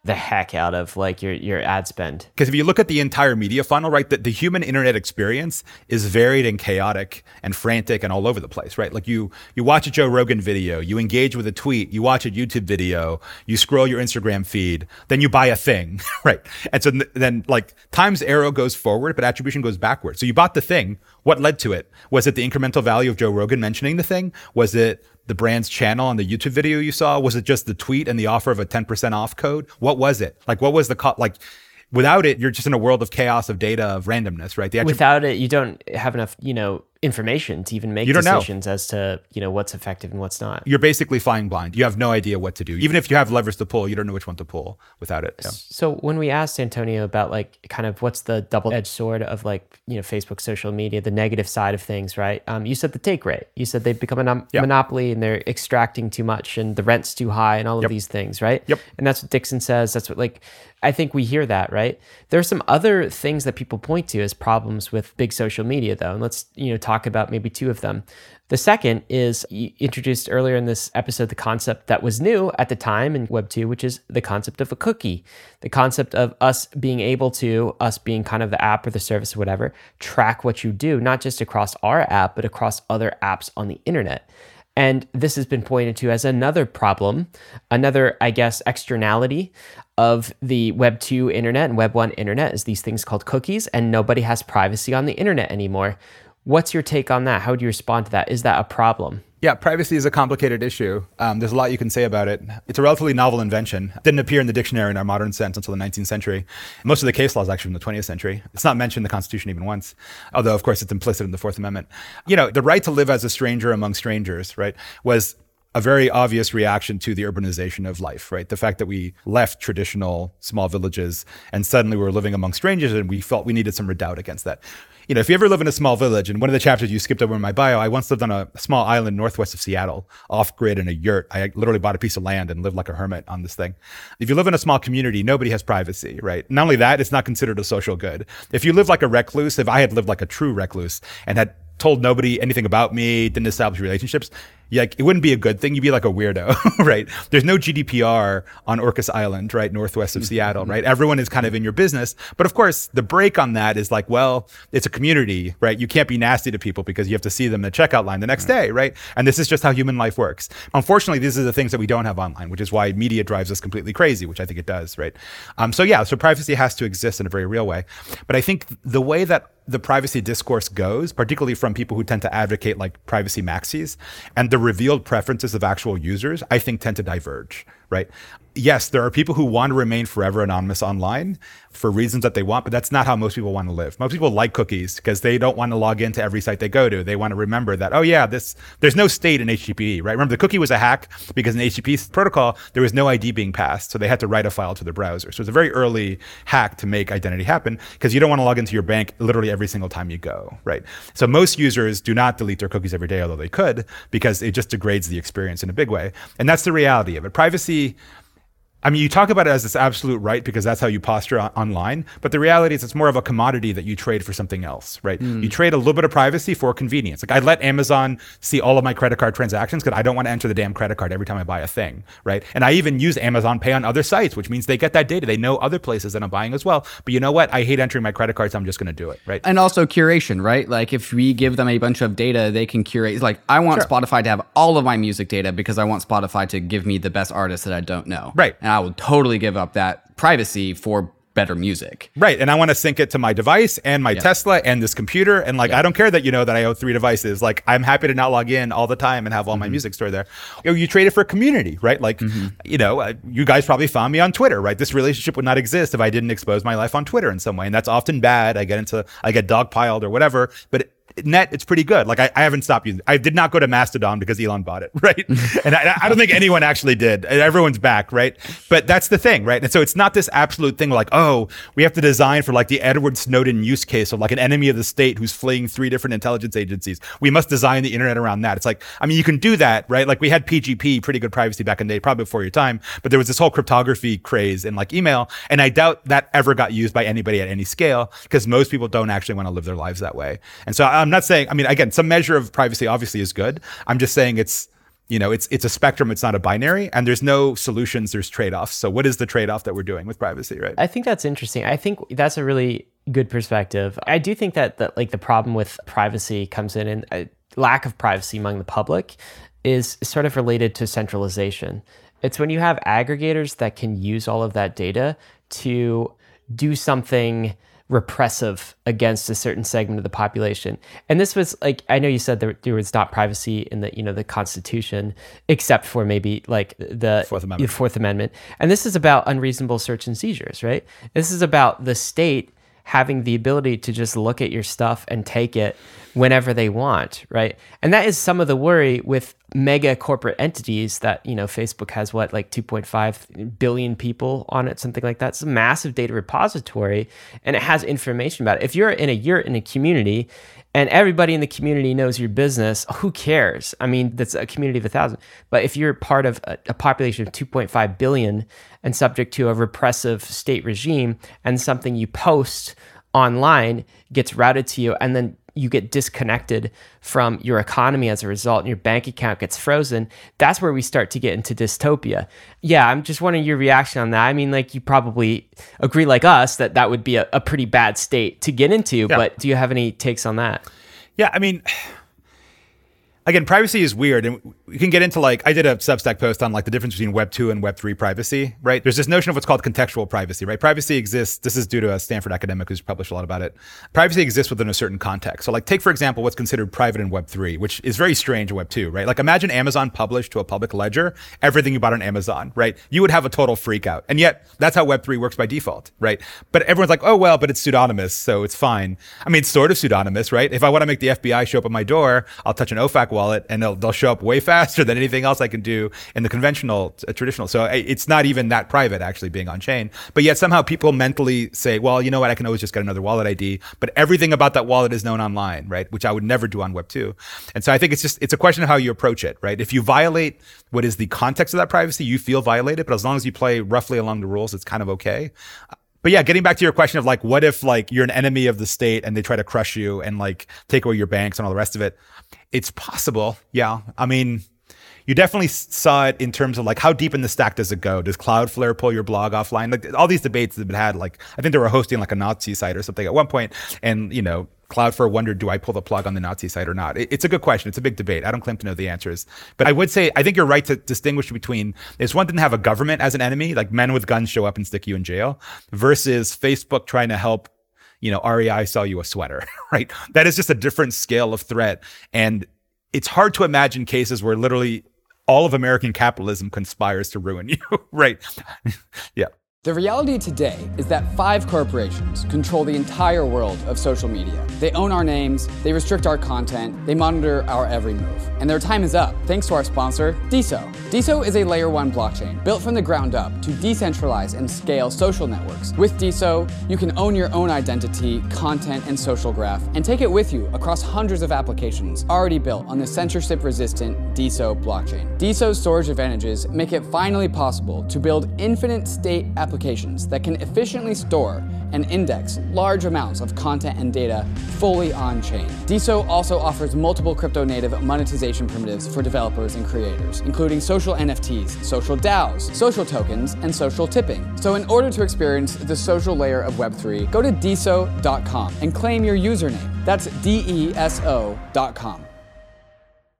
the heck out of like your your ad spend? Because if you look at the entire media funnel, right, the, the human internet experience is varied and chaotic and frantic and all over the place, right? Like you you watch a Joe Rogan video, you engage with a tweet, you watch a YouTube video, you scroll your Instagram feed, then you buy a thing, right? And so then like time's arrow goes forward, but attribution goes backward. So you bought the thing. What led to it? Was it the incremental value of Joe Rogan mentioning the thing? Was it the brand's channel on the YouTube video you saw? Was it just the tweet and the offer of a 10% off code? What was it? Like, what was the co- like? Without it, you're just in a world of chaos, of data, of randomness, right? Attrib- Without it, you don't have enough, you know, information to even make don't know. decisions as to you know what's effective and what's not. you're basically flying blind. You have no idea what to do. Even if you have levers to pull, you don't know which one to pull without it. Yeah. So when we asked Antonio about like kind of what's the double-edged sword of like you know Facebook social media, the negative side of things, right? Um, you said the take rate. You said they've become a nom- Yeah. monopoly and they're extracting too much and the rent's too high and all of Yep. these things, right? Yep. And that's what Dixon says. That's what like I think we hear that, right? There are some other things that people point to as problems with big social media, though, and let's you know talk about maybe two of them. The second is you introduced earlier in this episode the concept that was new at the time in Web 2, which is the concept of a cookie. The concept of us being able to, us being kind of the app or the service or whatever, track what you do, not just across our app, but across other apps on the internet. And this has been pointed to as another problem, another, I guess, externality of the Web 2 internet and Web 1 internet is these things called cookies, and nobody has privacy on the internet anymore. What's your take on that? How do you respond to that? Is that a problem? Yeah, privacy is a complicated issue. Um, there's a lot you can say about it. It's a relatively novel invention. It didn't appear in the dictionary in our modern sense until the 19th century. Most of the case law is actually from the 20th century. It's not mentioned in the Constitution even once, although, of course, it's implicit in the Fourth Amendment. You know, the right to live as a stranger among strangers, right, was a very obvious reaction to the urbanization of life, right? The fact that we left traditional small villages and suddenly we were living among strangers and we felt we needed some redoubt against that you know, if you ever live in a small village, and one of the chapters you skipped over in my bio, I once lived on a small island northwest of Seattle, off grid in a yurt. I literally bought a piece of land and lived like a hermit on this thing. If you live in a small community, nobody has privacy, right? Not only that, it's not considered a social good. If you live like a recluse, if I had lived like a true recluse and had told nobody anything about me, didn't establish relationships, like it wouldn't be a good thing. You'd be like a weirdo, right? There's no GDPR on Orcas Island, right, northwest of mm-hmm. Seattle, right? Everyone is kind of in your business, but of course, the break on that is like, well, it's a community, right? You can't be nasty to people because you have to see them in the checkout line the next day, right? And this is just how human life works. Unfortunately, these are the things that we don't have online, which is why media drives us completely crazy, which I think it does, right? Um, so yeah, so privacy has to exist in a very real way, but I think the way that the privacy discourse goes, particularly from people who tend to advocate like privacy maxis and the revealed preferences of actual users, I think tend to diverge, right? Yes, there are people who want to remain forever anonymous online for reasons that they want, but that's not how most people want to live. Most people like cookies because they don't want to log into every site they go to. They want to remember that, oh yeah, this there's no state in HTTP, right? Remember the cookie was a hack because in HTTP protocol there was no ID being passed, so they had to write a file to the browser. So it's a very early hack to make identity happen because you don't want to log into your bank literally every single time you go, right? So most users do not delete their cookies every day, although they could, because it just degrades the experience in a big way. And that's the reality of it. Privacy I mean, you talk about it as this absolute right because that's how you posture on- online, but the reality is it's more of a commodity that you trade for something else, right? Mm. You trade a little bit of privacy for convenience. Like I let Amazon see all of my credit card transactions because I don't want to enter the damn credit card every time I buy a thing, right? And I even use Amazon Pay on other sites, which means they get that data. They know other places that I'm buying as well. But you know what? I hate entering my credit cards. So I'm just going to do it, right? And also curation, right? Like if we give them a bunch of data, they can curate. Like I want sure. Spotify to have all of my music data because I want Spotify to give me the best artists that I don't know, right? And I will totally give up that privacy for better music. Right. And I want to sync it to my device and my Tesla and this computer. And like, I don't care that you know that I own three devices. Like, I'm happy to not log in all the time and have all mm-hmm. my music stored there. You, know, you trade it for community, right? Like, mm-hmm. you know, uh, you guys probably found me on Twitter, right? This relationship would not exist if I didn't expose my life on Twitter in some way. And that's often bad. I get into, I get dogpiled or whatever. But net, it's pretty good. Like I, I haven't stopped using. I did not go to Mastodon because Elon bought it, right? and I, I, don't think anyone actually did. Everyone's back, right? But that's the thing, right? And so it's not this absolute thing like, oh, we have to design for like the Edward Snowden use case of like an enemy of the state who's fleeing three different intelligence agencies. We must design the internet around that. It's like, I mean, you can do that, right? Like we had PGP, pretty good privacy back in the day, probably before your time. But there was this whole cryptography craze in like email, and I doubt that ever got used by anybody at any scale because most people don't actually want to live their lives that way. And so I'm not saying, I mean, again, some measure of privacy obviously is good. I'm just saying it's, you know, it's it's a spectrum. It's not a binary, and there's no solutions. There's trade offs. So, what is the trade off that we're doing with privacy, right? I think that's interesting. I think that's a really good perspective. I do think that that like the problem with privacy comes in and uh, lack of privacy among the public is sort of related to centralization. It's when you have aggregators that can use all of that data to do something repressive against a certain segment of the population. And this was like I know you said there, there was not privacy in the you know the Constitution, except for maybe like the Fourth Amendment. Fourth Amendment. And this is about unreasonable search and seizures, right? This is about the state having the ability to just look at your stuff and take it whenever they want, right? And that is some of the worry with mega corporate entities that, you know, Facebook has what, like 2.5 billion people on it, something like that. It's a massive data repository and it has information about it. If you're in a you're in a community and everybody in the community knows your business, who cares? I mean, that's a community of a thousand. But if you're part of a, a population of 2.5 billion and subject to a repressive state regime and something you post online gets routed to you and then you get disconnected from your economy as a result and your bank account gets frozen that's where we start to get into dystopia. Yeah i'm just wondering your reaction on that. I mean like you probably agree like us that that would be a, a pretty bad state to get into yeah. but do you have any takes on that? Yeah i mean again, privacy is weird, and we can get into like I did a Substack post on like the difference between Web two and Web three privacy. Right? There's this notion of what's called contextual privacy. Right? Privacy exists. This is due to a Stanford academic who's published a lot about it. Privacy exists within a certain context. So, like, take for example what's considered private in Web three, which is very strange in Web two. Right? Like, imagine Amazon published to a public ledger everything you bought on Amazon. Right? You would have a total freak out, and yet that's how Web three works by default. Right? But everyone's like, oh well, but it's pseudonymous, so it's fine. I mean, it's sort of pseudonymous, right? If I want to make the FBI show up at my door, I'll touch an OFAC wallet, and they'll they'll show up way faster faster than anything else I can do in the conventional, uh, traditional. So it's not even that private actually being on chain. But yet somehow people mentally say, well, you know what? I can always just get another wallet ID. But everything about that wallet is known online, right? Which I would never do on Web two. And so I think it's just it's a question of how you approach it, right? If you violate what is the context of that privacy, you feel violated. But as long as you play roughly along the rules, it's kind of okay but yeah, getting back to your question of like, what if like you're an enemy of the state and they try to crush you and like take away your banks and all the rest of it? It's possible. Yeah. I mean, you definitely saw it in terms of like how deep in the stack does it go? Does Cloudflare pull your blog offline? Like all these debates have been had. Like I think they were hosting like a Nazi site or something at one point, and you know Cloudflare wondered, do I pull the plug on the Nazi site or not? It's a good question. It's a big debate. I don't claim to know the answers. But I would say, I think you're right to distinguish between it's one thing to have a government as an enemy, like men with guns show up and stick you in jail, versus Facebook trying to help, you know, REI sell you a sweater, right? That is just a different scale of threat. And it's hard to imagine cases where literally all of American capitalism conspires to ruin you, right? yeah. The reality today is that five corporations control the entire world of social media. They own our names, they restrict our content, they monitor our every move. And their time is up, thanks to our sponsor, DeSo. DeSo is a layer one blockchain built from the ground up to decentralize and scale social networks. With DeSo, you can own your own identity, content, and social graph, and take it with you across hundreds of applications already built on the censorship resistant DeSo blockchain. DeSo's storage advantages make it finally possible to build infinite state applications applications that can efficiently store and index large amounts of content and data fully on chain. DeSo also offers multiple crypto native monetization primitives for developers and creators, including social NFTs, social DAOs, social tokens, and social tipping. So, in order to experience the social layer of Web3, go to deso.com and claim your username. That's D E S O.com.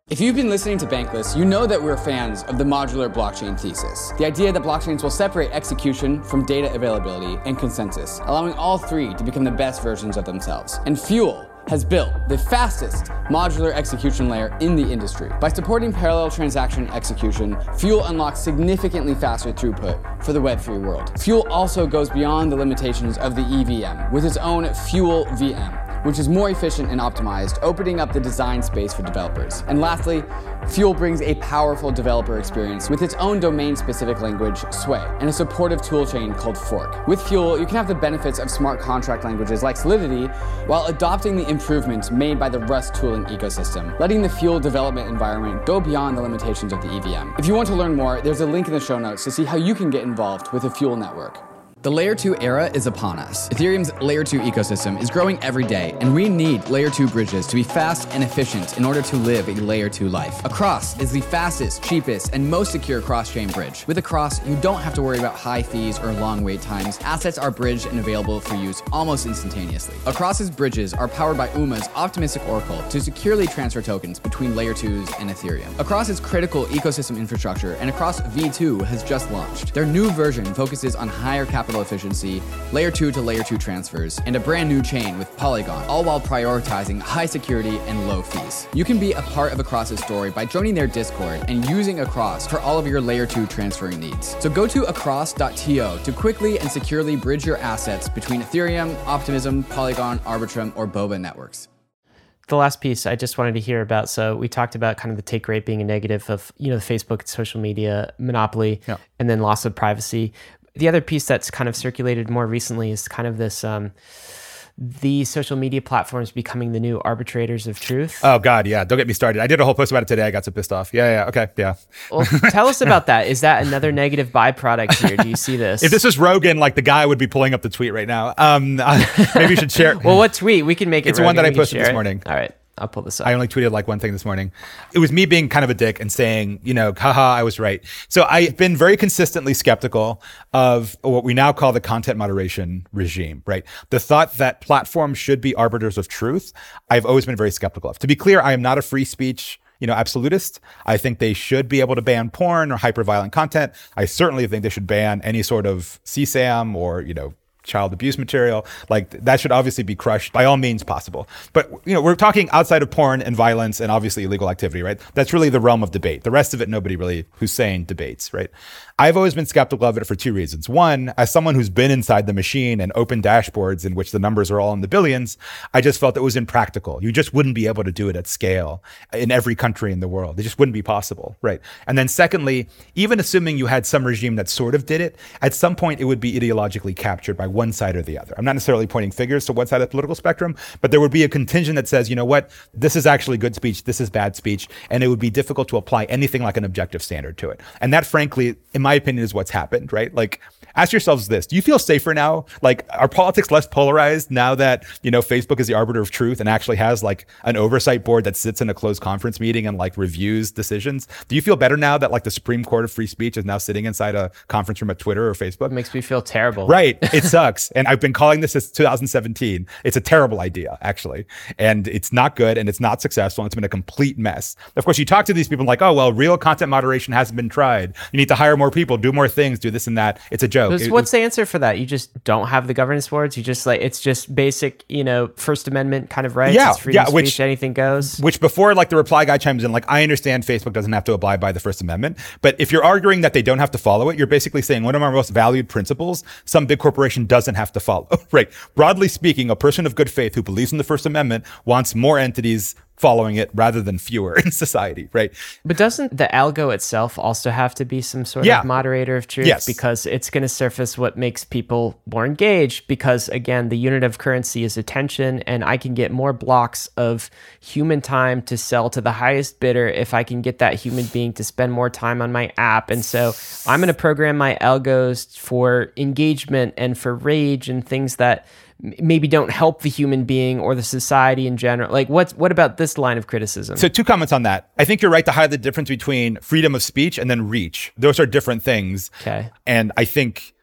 If you've been listening to Bankless, you know that we're fans of the modular blockchain thesis. The idea that blockchains will separate execution from data availability and consensus, allowing all three to become the best versions of themselves. And Fuel has built the fastest modular execution layer in the industry. By supporting parallel transaction execution, Fuel unlocks significantly faster throughput for the Web3 world. Fuel also goes beyond the limitations of the EVM with its own Fuel VM which is more efficient and optimized, opening up the design space for developers. And lastly, Fuel brings a powerful developer experience with its own domain-specific language, Sway, and a supportive toolchain called Forc. With Fuel, you can have the benefits of smart contract languages like Solidity while adopting the improvements made by the Rust tooling ecosystem, letting the Fuel development environment go beyond the limitations of the EVM. If you want to learn more, there's a link in the show notes to see how you can get involved with the Fuel network. The Layer 2 era is upon us. Ethereum's Layer 2 ecosystem is growing every day, and we need Layer 2 bridges to be fast and efficient in order to live a Layer 2 life. Across is the fastest, cheapest, and most secure cross-chain bridge. With Across, you don't have to worry about high fees or long wait times. Assets are bridged and available for use almost instantaneously. Across's bridges are powered by UMA's optimistic oracle to securely transfer tokens between Layer 2s and Ethereum. Across is critical ecosystem infrastructure, and Across V2 has just launched. Their new version focuses on higher capital capital efficiency, layer 2 to layer 2 transfers, and a brand new chain with Polygon, all while prioritizing high security and low fees. You can be a part of Across's story by joining their Discord and using Across for all of your layer 2 transferring needs. So go to across.to to quickly and securely bridge your assets between Ethereum, Optimism, Polygon, Arbitrum, or Boba networks the last piece I just wanted to hear about. So we talked about kind of the take rate being a negative of you know the Facebook and social media monopoly, yeah. and then loss of privacy the other piece that's kind of circulated more recently is kind of this um, the social media platforms becoming the new arbitrators of truth. Oh God, yeah. Don't get me started. I did a whole post about it today. I got so pissed off. Yeah, yeah. Okay, yeah. Well, tell us about that. Is that another negative byproduct here? Do you see this? if this was Rogan, like the guy would be pulling up the tweet right now. Um, maybe you should share. well, what tweet? We can make it. It's Rogan. one that I posted this morning. All right. I'll pull this up. I only tweeted like one thing this morning. It was me being kind of a dick and saying, you know, haha, I was right. So I've been very consistently skeptical of what we now call the content moderation regime, right? The thought that platforms should be arbiters of truth, I've always been very skeptical of. To be clear, I am not a free speech you know, absolutist. I think they should be able to ban porn or hyper violent content. I certainly think they should ban any sort of CSAM or, you know, child abuse material. Like that should obviously be crushed by all means possible. But you know, we're talking outside of porn and violence and obviously illegal activity, right? That's really the realm of debate. The rest of it, nobody really who's saying debates, right? I've always been skeptical of it for two reasons. One, as someone who's been inside the machine and open dashboards in which the numbers are all in the billions, I just felt it was impractical. You just wouldn't be able to do it at scale in every country in the world. It just wouldn't be possible, right? And then secondly, even assuming you had some regime that sort of did it, at some point it would be ideologically captured by one side or the other. I'm not necessarily pointing figures to one side of the political spectrum, but there would be a contingent that says, you know what, this is actually good speech, this is bad speech, and it would be difficult to apply anything like an objective standard to it. And that, frankly, in my opinion, is what's happened, right? Like, ask yourselves this do you feel safer now like are politics less polarized now that you know facebook is the arbiter of truth and actually has like an oversight board that sits in a closed conference meeting and like reviews decisions do you feel better now that like the supreme court of free speech is now sitting inside a conference room at twitter or facebook It makes me feel terrible. Right. It sucks. and I've been calling this since 2017. It's a terrible idea, actually. And it's not good and it's not successful. And it's been a complete mess. Of course, you talk to these people like, oh, well, real content moderation hasn't been tried. You need to hire more people, do more things, do this and that. It's a joke. What's- It- the answer for that? You just don't have the governance boards. You just like it's just basic, you know, First Amendment kind of rights. Yeah, it's yeah, of which- speech, anything goes. which before like the reply guy chimes in like i understand facebook doesn't have to abide by the first amendment but if you're arguing that they don't have to follow it you're basically saying one of our most valued principles some big corporation doesn't have to follow. Right. Broadly speaking a person of good faith who believes in the first amendment wants more entities following it rather than fewer in society right But doesn't the algo itself also have to be some sort Yeah. of moderator of truth? Yes. Because it's going to surface what makes people more engaged. Because again, the unit of currency is attention, and I can get more blocks of human time to sell to the highest bidder if I can get that human being to spend more time on my app. And so I'm going to program my algos for engagement and for rage and things that maybe don't help the human being or the society in general. Like, what's what about this line of criticism? So two comments on that. I think you're right to highlight the difference between freedom of speech and then reach. Those are different things. Okay. And I think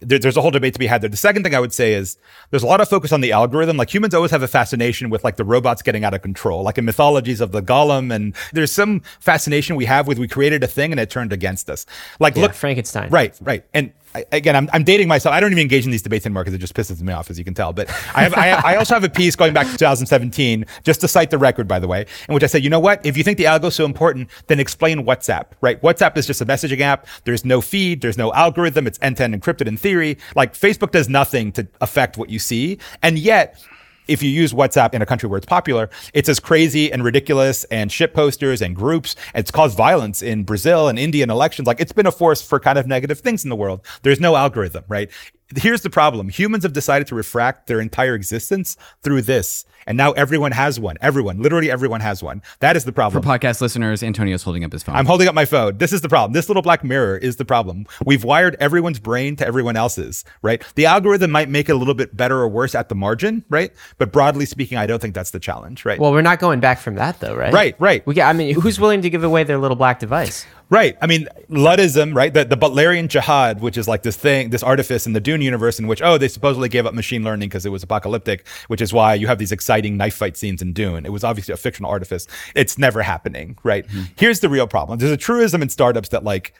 there, there's a whole debate to be had there. The second thing I would say is there's a lot of focus on the algorithm. Like humans always have a fascination with like the robots getting out of control, like in mythologies of the golem. And there's some fascination we have with we created a thing and it turned against us. Like Yeah, look, Frankenstein. Right, right. And I, again, I'm, I'm dating myself. I don't even engage in these debates anymore because it just pisses me off, as you can tell. But I have, I, have, I also have a piece going back to 2017, just to cite the record, by the way, in which I said, you know what? If you think the algo is so important, then explain WhatsApp, right? WhatsApp is just a messaging app. There's no feed. There's no algorithm. It's end-to-end encrypted in theory. Like Facebook does nothing to affect what you see. And yet, if you use WhatsApp in a country where it's popular, it's as crazy and ridiculous and shit posters and groups. It's caused violence in Brazil and Indian elections. Like it's been a force for kind of negative things in the world. There's no algorithm, right? Here's the problem. Humans have decided to refract their entire existence through this. And now everyone has one. Everyone, literally everyone has one. That is the problem. For podcast listeners, Antonio's holding up his phone. I'm holding up my phone. This is the problem. This little black mirror is the problem. We've wired everyone's brain to everyone else's, right? The algorithm might make it a little bit better or worse at the margin, right? But broadly speaking, I don't think that's the challenge, right? Well, we're not going back from that though, right? Right, right. We get, I mean, who's willing to give away their little black device? Right. I mean, Luddism, right? The, the Butlerian jihad, which is like this thing, this artifice in the Dune universe in which, oh, they supposedly gave up machine learning because it was apocalyptic, which is why you have these exciting knife fight scenes in Dune. It was obviously a fictional artifice. It's never happening, right? Mm-hmm. Here's the real problem. There's a truism in startups that like,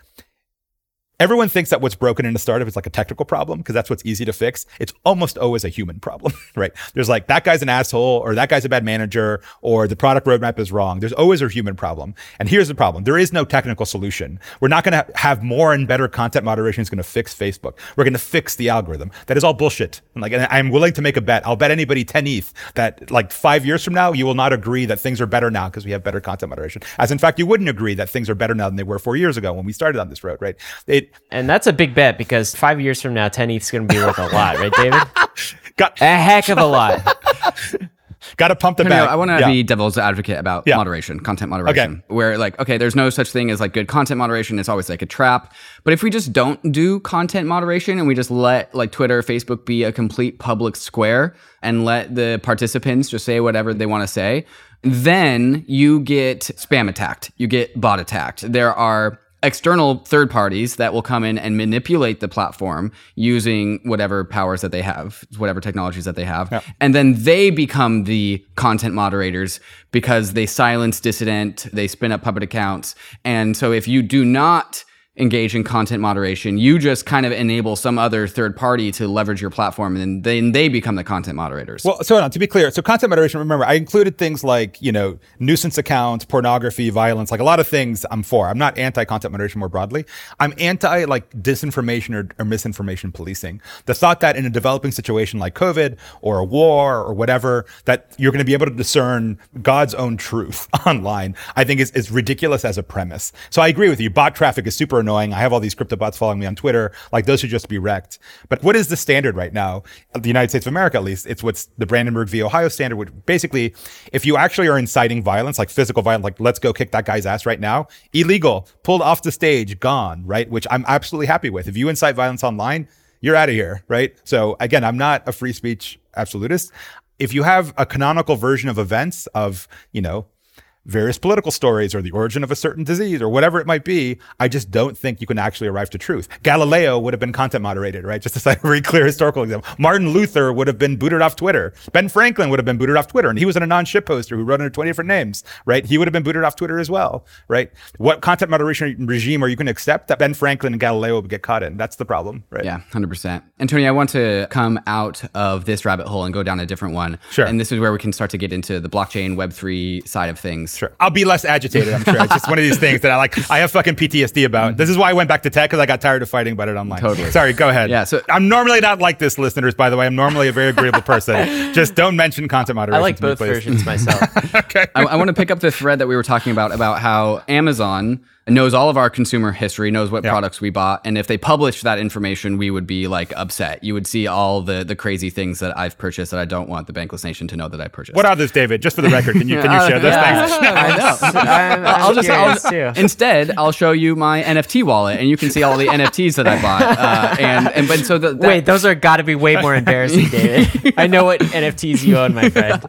Everyone thinks that what's broken in a startup is like a technical problem because that's what's easy to fix. It's almost always a human problem, right? There's like that guy's an asshole or that guy's a bad manager or the product roadmap is wrong. There's always a human problem. And here's the problem. There is no technical solution. We're not going to have more and better content moderation is going to fix Facebook. We're going to fix the algorithm. That is all bullshit. And like, and I'm willing to make a bet. I'll bet anybody 10 ETH that like five years from now, you will not agree that things are better now because we have better content moderation. As in fact, you wouldn't agree that things are better now than they were four years ago when we started on this road, right? It, And that's a big bet because five years from now, 10 ETH is going to be worth a lot, right, David? got, A heck of a lot. got to pump the Antonio, back. I want to Yeah. be devil's advocate about Yeah. moderation, content moderation, where like, okay, there's no such thing as like good content moderation. It's always like a trap. But if we just don't do content moderation and we just let like Twitter, Facebook be a complete public square and let the participants just say whatever they want to say, then you get spam attacked, you get bot attacked. There are external third parties that will come in and manipulate the platform using whatever powers that they have, whatever technologies that they have. And then they become the content moderators because they silence dissident, they spin up puppet accounts. And so if you do not engage in content moderation. You just kind of enable some other third party to leverage your platform and then they become the content moderators. Well, so on, to be clear, so content moderation, remember, I included things like, you know, nuisance accounts, pornography, violence, like a lot of things I'm for. I'm not anti content moderation more broadly. I'm anti like disinformation or, or misinformation policing. The thought that in a developing situation like COVID or a war or whatever, that you're going to be able to discern God's own truth online, I think is, is ridiculous as a premise. So I agree with you. Bot traffic is super annoying. I have all these crypto bots following me on Twitter. Like those should just be wrecked. But what is the standard right now? The United States of America, at least, it's what's the Brandenburg v. Ohio standard, which basically, if you actually are inciting violence, like physical violence, like let's go kick that guy's ass right now, illegal, pulled off the stage, gone, right? Which I'm absolutely happy with. If you incite violence online, you're out of here, right? So again, I'm not a free speech absolutist. If you have a canonical version of events of, you know, various political stories or the origin of a certain disease or whatever it might be, I just don't think you can actually arrive to truth. Galileo would have been content moderated, right? Just to cite a very clear historical example. Martin Luther would have been booted off Twitter. Ben Franklin would have been booted off Twitter, and he was in a non-ship poster who wrote under 20 different names, right? He would have been booted off Twitter as well, right? What content moderation regime are you going to accept that Ben Franklin and Galileo would get caught in? That's the problem, right? Yeah, 100%. And Tony, I want to come out of this rabbit hole and go down a different one. Sure. And this is where we can start to get into the blockchain Web3 side of things. Sure. I'll be less agitated, I'm sure. It's just one of these things that I like, I have fucking PTSD about. This is why I went back to tech because I got tired of fighting about it online. Totally. Sorry, go ahead. Yeah, so- I'm normally not like this, listeners, by the way. I'm normally a very agreeable person. just don't mention content moderation. I like to me, both please. versions myself. okay. I, I want to pick up the thread that we were talking about about how Amazon knows all of our consumer history, knows what Yeah. products we bought, and if they published that information, we would be like upset. You would see all the the crazy things that I've purchased that I don't want the Bankless Nation to know that I purchased. What are those, David? Just for the record, can you can you share those Yeah. things? I know. I'm, I'm I'll just I'll, instead I'll show you my NFT wallet, and you can see all the NFTs that I bought. Uh, and and but so the, that, Wait, those are got to be way more embarrassing, David. I know what NFTs you own, my friend.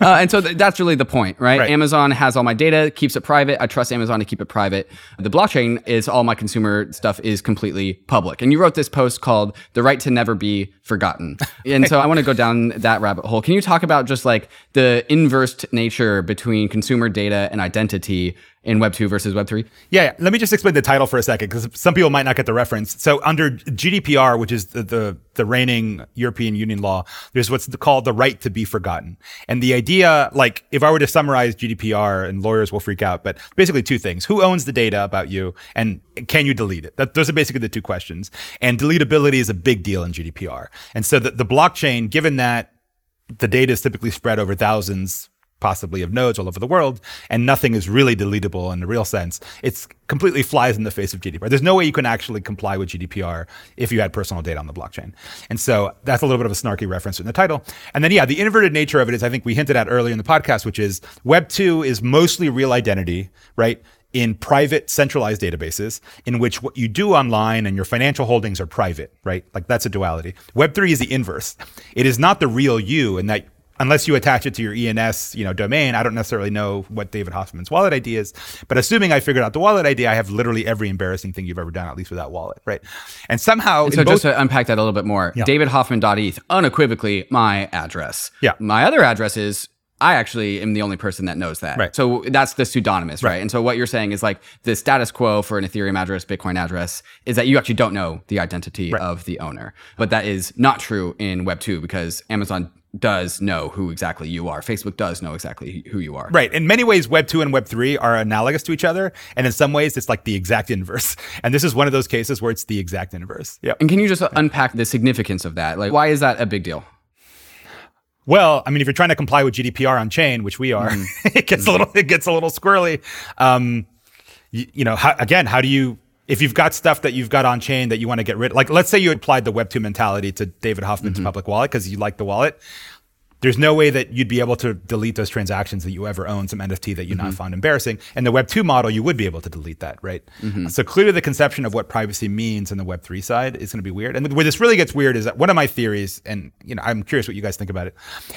Uh, and so th- that's really the point, right? Right. Amazon has all my data, keeps it private. I trust Amazon to keep it private. The blockchain is all my consumer stuff is completely public. And you wrote this post called "The Right to Never Be Forgotten," and so I want to go down that rabbit hole. Can you talk about just like the inversed nature between consumer data and identity in Web two versus Web three? Yeah, yeah. let me just explain the title for a second because some people might not get the reference. So under GDPR, which is the, the the reigning European Union law, there's what's called the right to be forgotten. And the idea, like if I were to summarize GDPR, and lawyers will freak out, but basically two things: who owns the data about you, and can you delete it? That, those are basically the two questions. And deletability is a big deal in GDPR. And so the, the blockchain, given that the data is typically spread over thousands possibly of nodes all over the world and nothing is really deletable in the real sense it's completely flies in the face of gdpr there's no way you can actually comply with gdpr if you had personal data on the blockchain and so that's a little bit of a snarky reference in the title and then yeah the inverted nature of it is i think we hinted at earlier in the podcast which is web 2 is mostly real identity right in private centralized databases in which what you do online and your financial holdings are private, right? Like that's a duality. Web3 is the inverse. It is not the real you and that unless you attach it to your ENS, you know, domain, I don't necessarily know what David Hoffman's wallet ID is, but assuming I figured out the wallet ID, I have literally every embarrassing thing you've ever done, at least with that wallet, right? And somehow, So in both- just to unpack that a little bit more, david davidhoffman.eth, unequivocally my address. Yeah. My other address is I actually am the only person that knows that. Right. So that's the pseudonymous, right? And so what you're saying is like the status quo for an Ethereum address, Bitcoin address, is that you actually don't know the identity of the owner. But that is not true in Web 2 because Amazon does know who exactly you are. Facebook does know exactly who you are. Right. In many ways, Web 2 and Web 3 are analogous to each other. And in some ways, it's like the exact inverse. And this is one of those cases where it's the exact inverse. Yeah. And can you just unpack the significance of that? Like, why is that a big deal? Well, I mean, if you're trying to comply with GDPR on chain, which we are, it gets a little it gets a little squirrely. Um, you, you know, how, again, how do you if you've got stuff that you've got on chain that you want to get rid? Of, like, let's say you applied the Web two mentality to David Hoffman's mm-hmm. public wallet because you like the wallet. There's no way that you'd be able to delete those transactions that you ever own, some NFT that you not mm-hmm. found embarrassing. And the Web 2 model, you would be able to delete that, right? Mm-hmm. So clearly the conception of what privacy means in the Web 3 side is going to be weird. And where this really gets weird is that one of my theories, and you know, I'm curious what you guys think about it,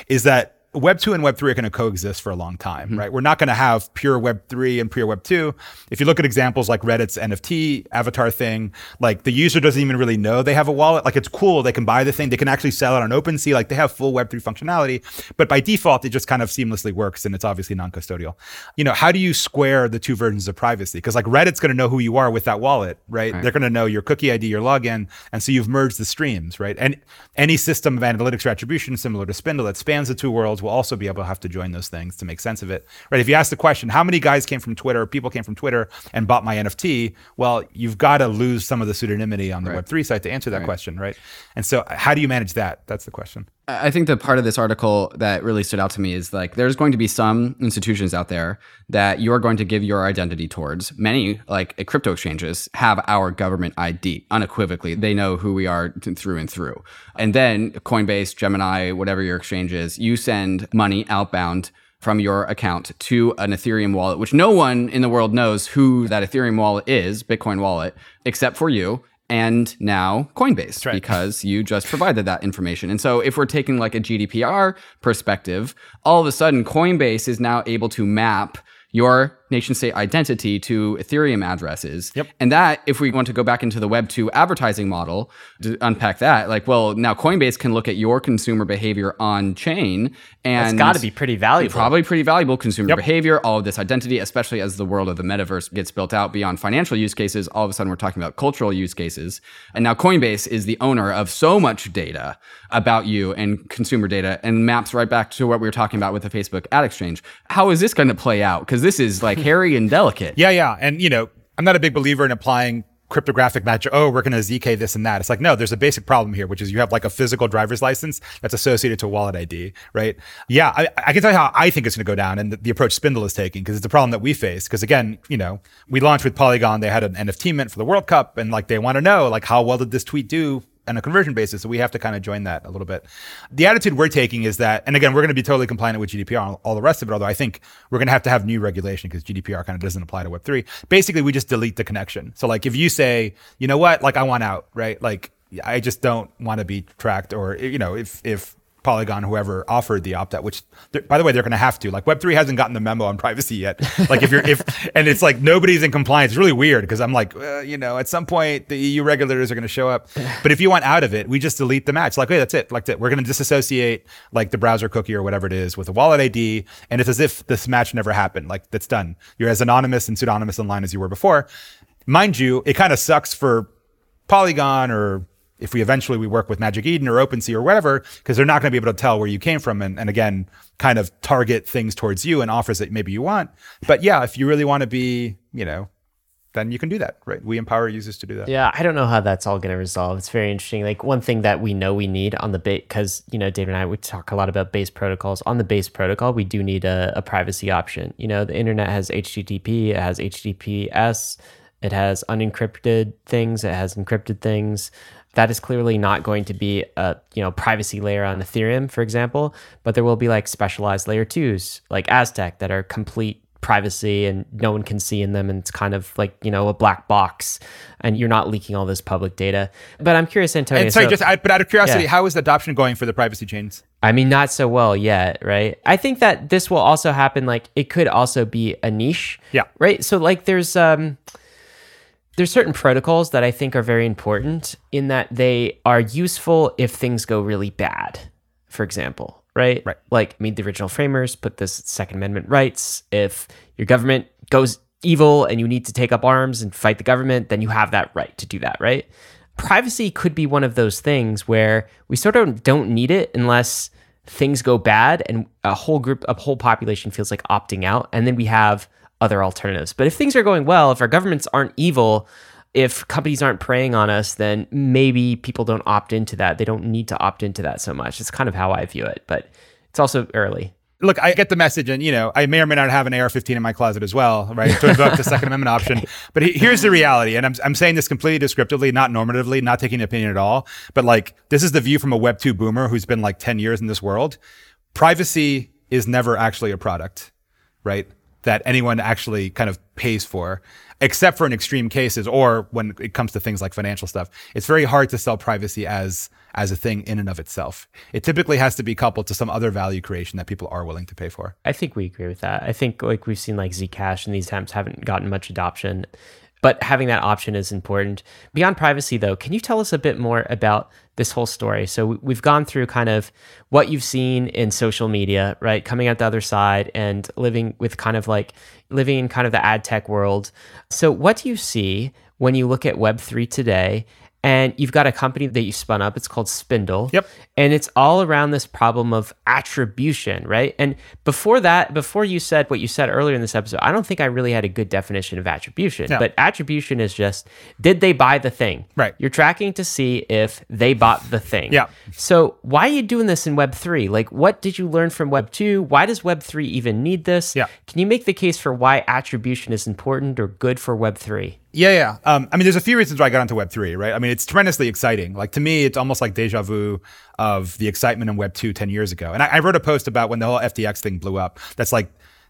is that Web 2 and Web 3 are going to coexist for a long time, mm-hmm. right? We're not going to have pure Web 3 and pure Web 2. If you look at examples like Reddit's NFT avatar thing, like the user doesn't even really know they have a wallet. Like it's cool. They can buy the thing. They can actually sell it on OpenSea. Like they have full Web 3 functionality. But by default, it just kind of seamlessly works and it's obviously non custodial. You know, how do you square the two versions of privacy? Because like Reddit's going to know who you are with that wallet, right? right. They're going to know your cookie ID, your login. And so you've merged the streams, right? And any system of analytics or attribution similar to Spindl that spans the two worlds will also be able to have to join those things to make sense of it. Right? If you ask the question, how many guys came from Twitter, people came from Twitter and bought my NFT? Well, you've got to lose some of the pseudonymity on the right. Web3 site to answer that right. question, right? And so how do you manage that? That's the question. I think the part of this article that really stood out to me is like there's going to be some institutions out there that you are going to give your identity towards. Many, like crypto exchanges, have our government ID unequivocally. They know who we are through and through. And then Coinbase, Gemini, whatever your exchange is, you send money outbound from your account to an Ethereum wallet, which no one in the world knows who that Ethereum wallet is, Bitcoin wallet, except for you and now Coinbase right. because you just provided that information. And so if we're taking like a GDPR perspective, all of a sudden Coinbase is now able to map your nation state identity to Ethereum addresses. Yep. And that, if we want to go back into the Web 2 advertising model to unpack that, like, well, now Coinbase can look at your consumer behavior on chain and it's got to be pretty valuable. Probably pretty valuable consumer yep. behavior, all of this identity, especially as the world of the metaverse gets built out beyond financial use cases. All of a sudden, we're talking about cultural use cases. And now Coinbase is the owner of so much data about you and consumer data and maps right back to what we were talking about with the Facebook ad exchange. How is this going to play out? Because this is like hairy and delicate. Yeah, yeah. And, you know, I'm not a big believer in applying cryptographic magic. Oh, we're going to ZK this and that. It's like, no, there's a basic problem here, which is you have like a physical driver's license that's associated to a wallet ID, right? Yeah, I, I can tell you how I think it's going to go down and the, the approach Spindl is taking because it's a problem that we face. Because again, you know, we launched with Polygon. They had an NFT mint for the World Cup and like they want to know like how well did this tweet do on a conversion basis. So we have to kind of join that a little bit. The attitude we're taking is that, and again, we're going to be totally compliant with GDPR and all the rest of it, although I think we're going to have to have new regulation because GDPR kind of doesn't apply to Web3. Basically, we just delete the connection. So like if you say, you know what, like I want out, right? Like I just don't want to be tracked or, you know, if, if Polygon, whoever offered the opt out, which by the way, they're going to have to. Like Web3 hasn't gotten the memo on privacy yet. Like if you're, if, and it's like nobody's in compliance. It's really weird because I'm like, uh, you know, at some point the EU regulators are going to show up. But if you want out of it, we just delete the match. Like, hey, that's it. Like, we're going to disassociate like the browser cookie or whatever it is with a wallet ID. And it's as if this match never happened. Like, that's done. You're as anonymous and pseudonymous online as you were before. Mind you, it kind of sucks for Polygon or if we eventually we work with Magic Eden or OpenSea or whatever, because they're not going to be able to tell where you came from and, and again, kind of target things towards you and offers that maybe you want. But yeah, if you really want to be, you know, then you can do that, right? We empower users to do that. Yeah, I don't know how that's all going to resolve. It's very interesting. Like one thing that we know we need on the base, because you know, David and I we talk a lot about base protocols. On the base protocol, we do need a, a privacy option. You know, the internet has HTTP, it has HTTPS, it has unencrypted things, it has encrypted things that is clearly not going to be a you know privacy layer on Ethereum, for example, but there will be like specialized layer twos like Aztec that are complete privacy and no one can see in them and it's kind of like you know a black box and you're not leaking all this public data. But i'm curious antonio and sorry so, just I, but out of curiosity yeah. how is the adoption going for the privacy chains? I mean not so well yet right? I think that this will also happen like it could also be a niche yeah. right? So like there's um there's certain protocols that I think are very important in that they are useful if things go really bad, for example, right? Right. Like, I mean, the original framers put this Second Amendment rights. If your government goes evil and you need to take up arms and fight the government, then you have that right to do that, right? Privacy could be one of those things where we sort of don't need it unless things go bad and a whole group, a whole population feels like opting out. And then we have other alternatives. But if things are going well, if our governments aren't evil, if companies aren't preying on us, then maybe people don't opt into that. They don't need to opt into that so much. It's kind of how I view it, but it's also early. Look, I get the message, and you know, I may or may not have an AR-15 in my closet as well, right, to invoke the Second Amendment option. But here's the reality, and I'm I'm saying this completely descriptively, not normatively, not taking an opinion at all. But like, this is the view from a Web two boomer who's been like 10 years in this world. Privacy is never actually a product, right? That anyone actually kind of pays for except for in extreme cases or when it comes to things like financial stuff. It's very hard to sell privacy as as a thing in and of itself. It typically has to be coupled to some other value creation that people are willing to pay for. I think we agree with that. I think like we've seen like Zcash and these attempts haven't gotten much adoption, but having that option is important. Beyond privacy, though, can you tell us a bit more about this whole story? So we- we've gone through kind of what you've seen in social media, right? Coming out the other side and living with kind of like living in kind of the ad tech world. So what do you see when you look at Web3 today? And you've got a company that you spun up. It's called Spindl. Yep. And it's all around this problem of attribution, right? And before that, before you said what you said earlier in this episode, I don't think I really had a good definition of attribution. Yeah. But attribution is just did they buy the thing? Right. You're tracking to see if they bought the thing. Yeah. So why are you doing this in Web3? Like, what did you learn from Web2? Why does Web3 even need this? Yeah. Can you make the case for why attribution is important or good for Web3? Yeah, yeah. Um, I mean, there's a few reasons why I got onto Web three, right? I mean, it's tremendously exciting. Like to me, it's almost like deja vu of the excitement in Web two 10 years ago. And I, I wrote a post about when the whole FTX thing blew up. That's like,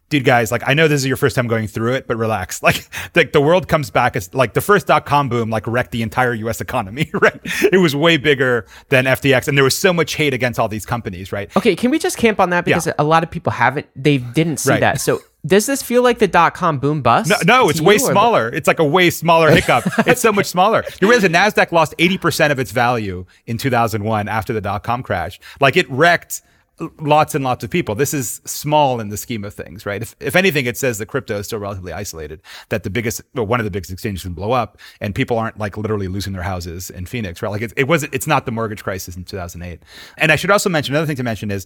dude, guys, like I know this is your first time going through it, but relax. Like, like the world comes back as like the first dot com boom, like wrecked the entire U.S. economy, right? It was way bigger than FTX, and there was so much hate against all these companies, right? Okay, can we just camp on that because Yeah. a lot of people haven't they didn't see Right. that. So does this feel like the dot com boom bust? No, no, it's way smaller. It's like a way smaller hiccup. it's so much smaller. You realize the Nasdaq lost eighty percent of its value in two thousand one after the dot com crash. Like it wrecked lots and lots of people. This is small in the scheme of things, right? If, if anything, it says that crypto is still relatively isolated. That the biggest, well, one of the biggest exchanges can blow up, and people aren't like literally losing their houses in Phoenix, right? Like it, it wasn't. It's not the mortgage crisis in two thousand eight. And I should also mention another thing to mention is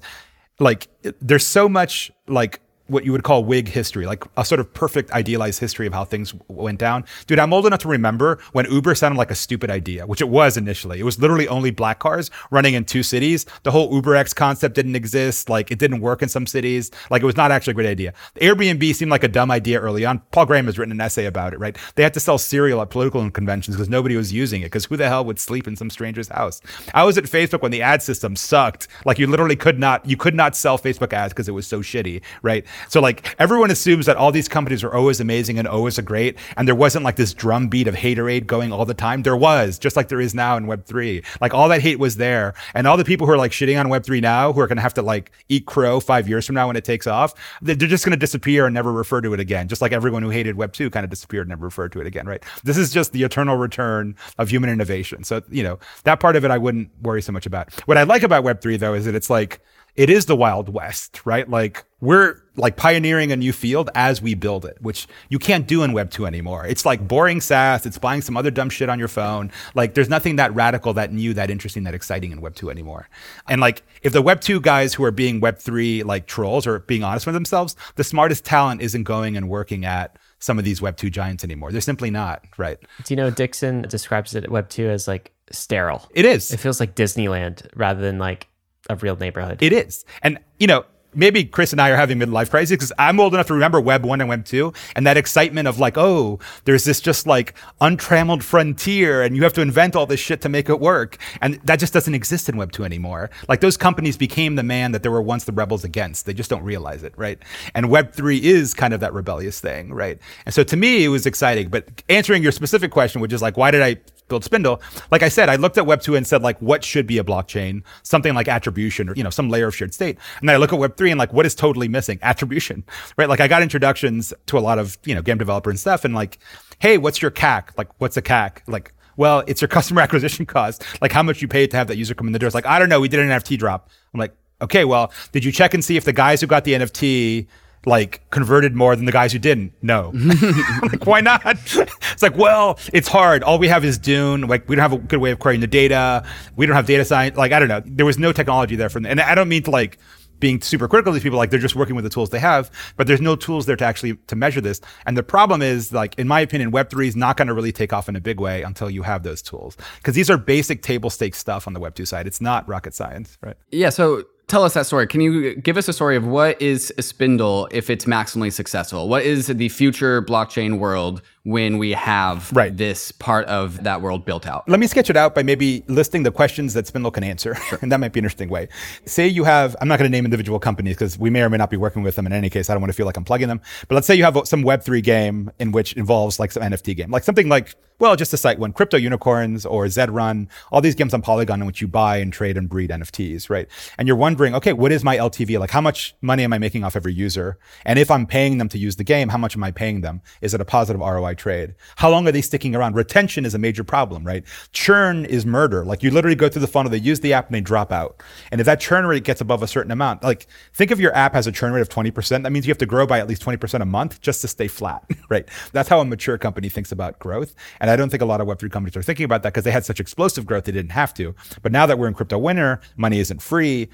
like there's so much like what you would call Whig history, like a sort of perfect idealized history of how things went down. Dude, I'm old enough to remember when Uber sounded like a stupid idea, which it was initially. It was literally only black cars running in two cities. The whole UberX concept didn't exist. Like it didn't work in some cities. Like it was not actually a great idea. Airbnb seemed like a dumb idea early on. Paul Graham has written an essay about it, right? They had to sell cereal at political conventions because nobody was using it because who the hell would sleep in some stranger's house? I was at Facebook when the ad system sucked. Like you literally could not, you could not sell Facebook ads because it was so shitty, right? So like everyone assumes that all these companies are always amazing and always great, and there wasn't like this drumbeat of haterade going all the time. There was, just like there is now in Web three. Like all that hate was there, and all the people who are like shitting on Web three now, who are going to have to like eat crow five years from now when it takes off, they're just going to disappear and never refer to it again. Just like everyone who hated Web two kind of disappeared and never referred to it again, right? This is just the eternal return of human innovation. So you know that part of it I wouldn't worry so much about. What I like about Web three though is that it's like it is the wild west, right? Like we're like pioneering a new field as we build it, which you can't do in Web 2 anymore. It's like boring SaaS, it's buying some other dumb shit on your phone. Like there's nothing that radical, that new, that interesting, that exciting in Web 2 anymore. And like if the Web 2 guys who are being Web 3 like trolls or being honest with themselves, the smartest talent isn't going and working at some of these Web 2 giants anymore. They're simply not, right? Do you know Dixon describes it Web two as like sterile? It is. It feels like Disneyland rather than like a real neighborhood. It is. And, you know, maybe Chris and I are having midlife crisis because I'm old enough to remember Web 1 and Web 2 and that excitement of like, oh, there's this just like untrammeled frontier and you have to invent all this shit to make it work. And that just doesn't exist in Web 2 anymore. Like those companies became the man that there were once the rebels against. They just don't realize it, right? And Web 3 is kind of that rebellious thing, right? And so to me, it was exciting. But answering your specific question, which is like, why did I build Spindl. Like I said, I looked at Web 2 and said, like, what should be a blockchain? Something like attribution or, you know, some layer of shared state. And then I look at Web 3 and like, what is totally missing? Attribution, right? Like I got introductions to a lot of, you know, game developer and stuff. And like, hey, what's your CAC? Like, what's a CAC? Like, well, it's your customer acquisition cost. Like how much you paid to have that user come in the door. It's like, I don't know. We did an NFT drop. I'm like, okay, well, did you check and see if the guys who got the NFT like converted more than the guys who didn't. No. like, why not? it's like, well, it's hard. All we have is Dune. Like, we don't have a good way of querying the data. We don't have data science. Like, I don't know. There was no technology there from, and I don't mean to like being super critical of these people. Like, they're just working with the tools they have, but there's no tools there to actually to measure this. And the problem is, like, in my opinion, Web3 is not going to really take off in a big way until you have those tools, because these are basic table stakes stuff on the Web2 side. It's not rocket science, right? Yeah, so tell us that story. Can you give us a story of what is a Spindl if it's maximally successful? What is the future blockchain world when we have Right. this part of that world built out. Let me sketch it out by maybe listing the questions that Spindl can answer. and that might be an interesting way. Say you have, I'm not going to name individual companies because we may or may not be working with them in any case. I don't want to feel like I'm plugging them. But let's say you have some Web3 game in which involves like some NFT game, like something like, well, just to cite one, Crypto Unicorns or Zrun, all these games on Polygon in which you buy and trade and breed NFTs, right? And you're wondering, okay, what is my LTV? Like how much money am I making off every user? And if I'm paying them to use the game, how much am I paying them? Is it a positive ROI trade? How long are they sticking around? Retention is a major problem, right? Churn is murder. Like you literally go through the funnel, they use the app and they drop out. And if that churn rate gets above a certain amount, like think of your app has a churn rate of 20%, that means you have to grow by at least 20% a month just to stay flat, right? That's how a mature company thinks about growth. And I don't think a lot of Web3 companies are thinking about that because they had such explosive growth, they didn't have to. But now that we're in crypto winter, money isn't free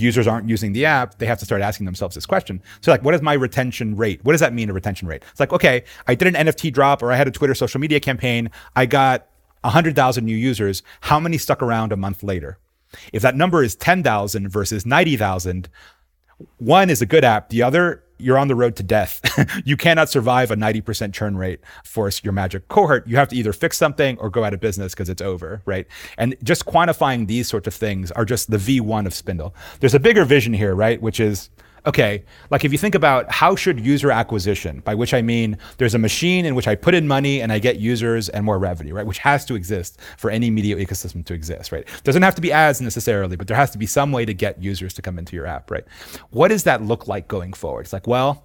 users aren't using the app, they have to start asking themselves this question. So, like, what is my retention rate? What does that mean, a retention rate? It's like, okay, I did an NFT drop or I had a Twitter social media campaign. I got 100,000 new users. How many stuck around a month later? If that number is 10,000 versus 90,000, one is a good app. The other, you're on the road to death. you cannot survive a 90% churn rate for your magic cohort. You have to either fix something or go out of business because it's over, right? And just quantifying these sorts of things are just the V1 of Spindl. There's a bigger vision here, right? Which is, okay, like if you think about how should user acquisition, by which I mean there's a machine in which I put in money and I get users and more revenue, right? Which has to exist for any media ecosystem to exist, right? Doesn't have to be ads necessarily, but there has to be some way to get users to come into your app, right? What does that look like going forward? It's like, well,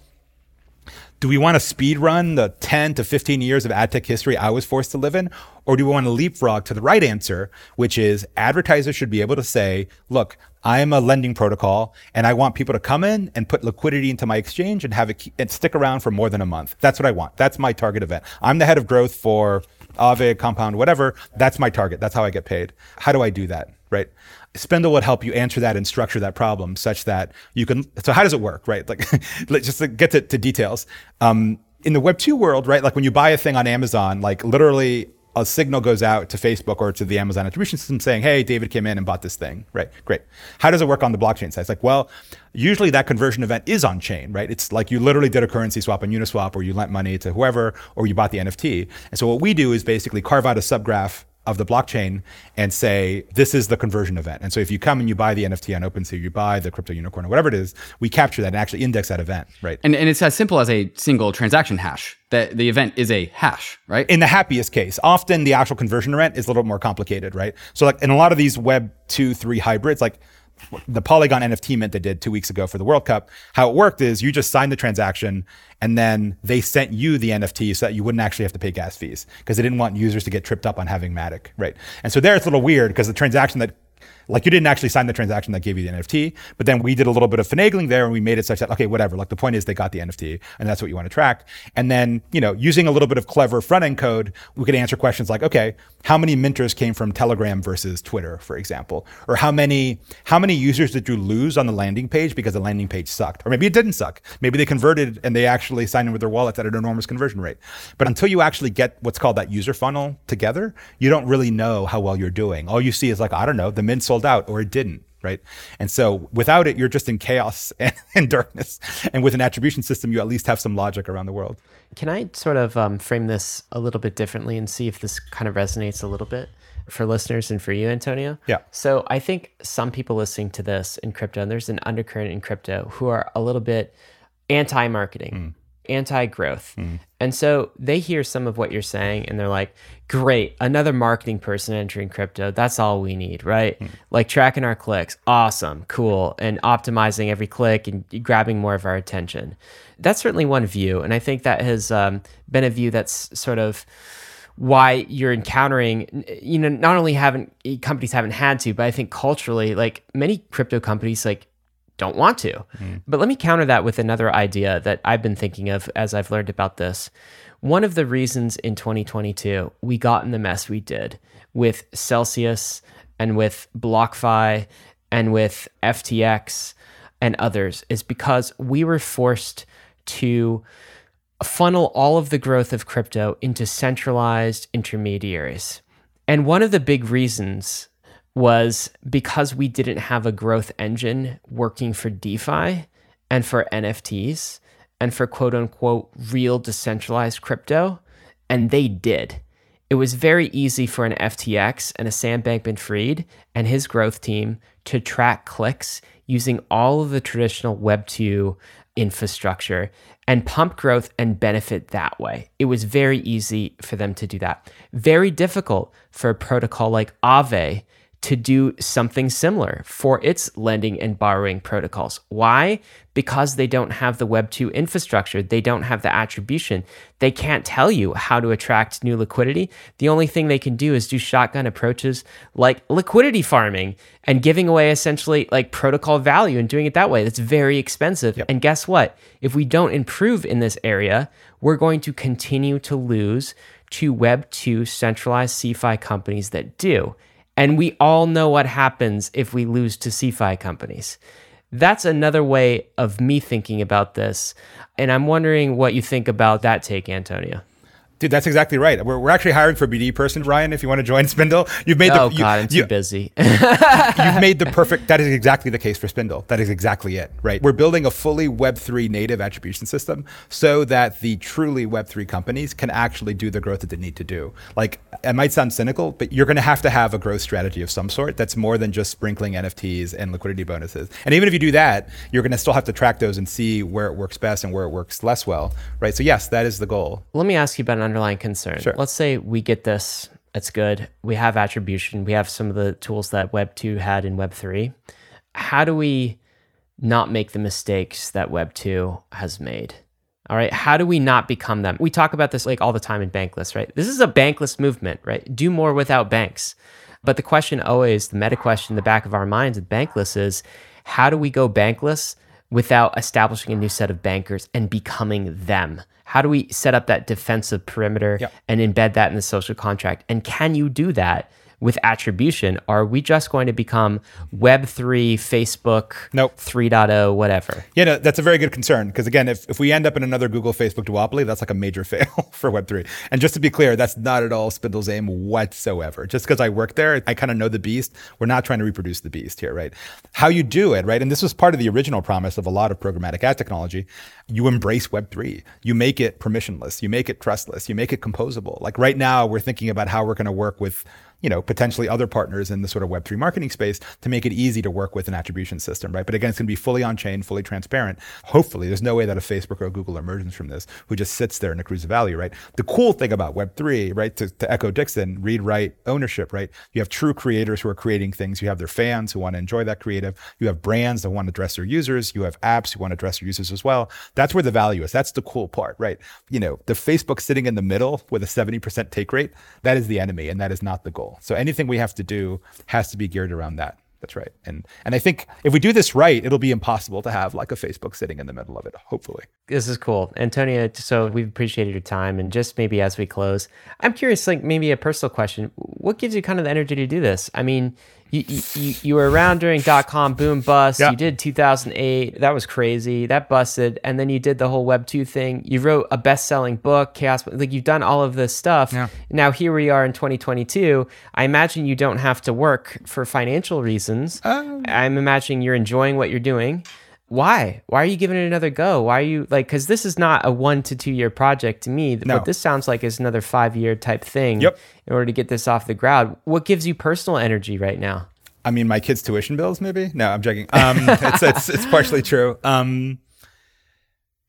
do we want to speed run the 10 to 15 years of ad tech history I was forced to live in? Or do we want to leapfrog to the right answer, which is advertisers should be able to say, look, I am a lending protocol and I want people to come in and put liquidity into my exchange and have it and stick around for more than a month. That's what I want. That's my target event. I'm the head of growth for Aave, Compound, whatever. That's my target. That's how I get paid. How do I do that? Right. Spindl would help you answer that and structure that problem such that you can. So how does it work? Right. Like let's just get to, to details. Um, in the Web two world, right? Like when you buy a thing on Amazon, like literally a signal goes out to Facebook or to the Amazon attribution system saying, hey, David came in and bought this thing. Right, great. How does it work on the blockchain side? It's like, well, usually that conversion event is on chain, right? It's like you literally did a currency swap on Uniswap or you lent money to whoever or you bought the NFT. And so what we do is basically carve out a subgraph of the blockchain and say this is the conversion event. And so if you come and you buy the NFT on OpenSea, you buy the crypto unicorn or whatever it is, we capture that and actually index that event, right? And, and it's as simple as a single transaction hash. That the event is a hash, right? in the happiest case. Often the actual conversion event is a little more complicated, right? So like in a lot of these web two, three hybrids, like the Polygon NFT mint they did two weeks ago for the World Cup, how it worked is you just signed the transaction and then they sent you the NFT so that you wouldn't actually have to pay gas fees because they didn't want users to get tripped up on having Matic, right? And so there it's a little weird because the transaction that like you didn't actually sign the transaction that gave you the NFT, but then we did a little bit of finagling there and we made it such that, okay, whatever. Like the point is they got the NFT and that's what you want to track. And then, you know, using a little bit of clever front end code, we could answer questions like, okay, how many minters came from Telegram versus Twitter, for example? Or how many, how many users did you lose on the landing page because the landing page sucked? Or maybe it didn't suck. Maybe they converted and they actually signed in with their wallets at an enormous conversion rate. But until you actually get what's called that user funnel together, you don't really know how well you're doing. All you see is like, I don't know, the mint sold out or it didn't right? And so without it, you're just in chaos and, and, darkness. And with an attribution system, you at least have some logic around the world. Can I sort of um, frame this a little bit differently and see if this kind of resonates a little bit for listeners and for you, Antonio? Yeah. So I think some people listening to this in crypto, and there's an undercurrent in crypto, who are a little bit anti marketing. Mm anti growth. Mm. And so they hear some of what you're saying and they're like, great, another marketing person entering crypto. That's all we need, right? Mm. Like tracking our clicks. Awesome, cool. And optimizing every click and grabbing more of our attention. That's certainly one view. And I think that has um, been a view that's sort of why you're encountering you know not only haven't companies haven't had to but i think culturally like many crypto companies like don't want to. Mm. But let me counter that with another idea that I've been thinking of as I've learned about this. One of the reasons in 2022 we got in the mess we did with Celsius and with BlockFi and with FTX and others is because we were forced to funnel all of the growth of crypto into centralized intermediaries. And one of the big reasons was because we didn't have a growth engine working for DeFi and for NFTs and for quote unquote real decentralized crypto And they did. It was very easy for an FTX and a Sam Bankman Fried and his growth team to track clicks using all of the traditional Web2 infrastructure and pump growth and benefit that way. It was very easy for them to do that. Very difficult for a protocol like Aave to do something similar for its lending and borrowing protocols. Why? Because they don't have the Web2 infrastructure, they don't have the attribution. They can't tell you how to attract new liquidity. The only thing they can do is do shotgun approaches like liquidity farming and giving away essentially like protocol value and doing it that way. That's very expensive. Yep. And guess what? If we don't improve in this area, we're going to continue to lose to Web2 centralized CeFi companies that do. And we all know what happens if we lose to CeFi companies. That's another way of me thinking about this. And I'm wondering what you think about that take, Antonio. Dude, that's exactly right. We're, we're actually hiring for a BD person, Ryan. If you want to join Spindl, you've made oh the. God, I'm you, too busy. you've made the perfect. That is exactly the case for Spindl. That is exactly it. Right. We're building a fully Web three native attribution system so that the truly Web three companies can actually do the growth that they need to do. Like it might sound cynical, but you're going to have to have a growth strategy of some sort that's more than just sprinkling NFTs and liquidity bonuses. And even if you do that, you're going to still have to track those and see where it works best and where it works less well. Right. So yes, that is the goal. Let me ask you about an underlying concern. Sure. Let's say we get this, it's good. We have attribution, we have some of the tools that Web 2 had in Web 3. How do we not make the mistakes that Web 2 has made? All right. How do we not become them? We talk about this like all the time in Bankless, right? This is a bankless movement, right? Do more without banks. But the question always, the meta question in the back of our minds at Bankless is how do we go bankless without establishing a new set of bankers and becoming them? How do we set up that defensive perimeter yep. and embed that in the social contract? And can you do that with attribution? Are we just going to become Web3, Facebook, nope. 3.0, whatever? Yeah, no, that's a very good concern. Because again, if, if we end up in another Google Facebook duopoly, that's like a major fail for Web3. And just to be clear, that's not at all Spindl's aim whatsoever. Just because I work there, I kind of know the beast. We're not trying to reproduce the beast here, right? How you do it, right? And this was part of the original promise of a lot of programmatic ad technology. You embrace Web3. You make it permissionless. You make it trustless. You make it composable. Like right now, we're thinking about how we're going to work with you know, potentially other partners in the sort of Web3 marketing space to make it easy to work with an attribution system, right? But again, it's going to be fully on chain, fully transparent. Hopefully, there's no way that a Facebook or a Google emerges from this who just sits there and accrues value, right? The cool thing about Web3, right, to, to echo Dixon, read, write, ownership, right? You have true creators who are creating things. You have their fans who want to enjoy that creative. You have brands that want to address their users. You have apps who want to address their users as well. That's where the value is. That's the cool part, right? You know, the Facebook sitting in the middle with a 70% take rate, that is the enemy and that is not the goal. So anything we have to do has to be geared around that. That's right. And and I think if we do this right, it'll be impossible to have like a Facebook sitting in the middle of it, hopefully. This is cool. Antonio, so we've appreciated your time and just maybe as we close, I'm curious like maybe a personal question. What gives you kind of the energy to do this? I mean, you, you, you were around during dot com boom bust. Yeah. You did 2008. That was crazy. That busted. And then you did the whole Web 2 thing. You wrote a best selling book, Chaos. Like you've done all of this stuff. Yeah. Now here we are in 2022. I imagine you don't have to work for financial reasons. Um, I'm imagining you're enjoying what you're doing why? Why are you giving it another go? Why are you like because this is not a one to two year project to me. No. what this sounds like is another five year type thing yep. in order to get this off the ground. What gives you personal energy right now? I mean my kids tuition bills maybe? No i'm joking. Um, it's, it's, it's partially true. Um,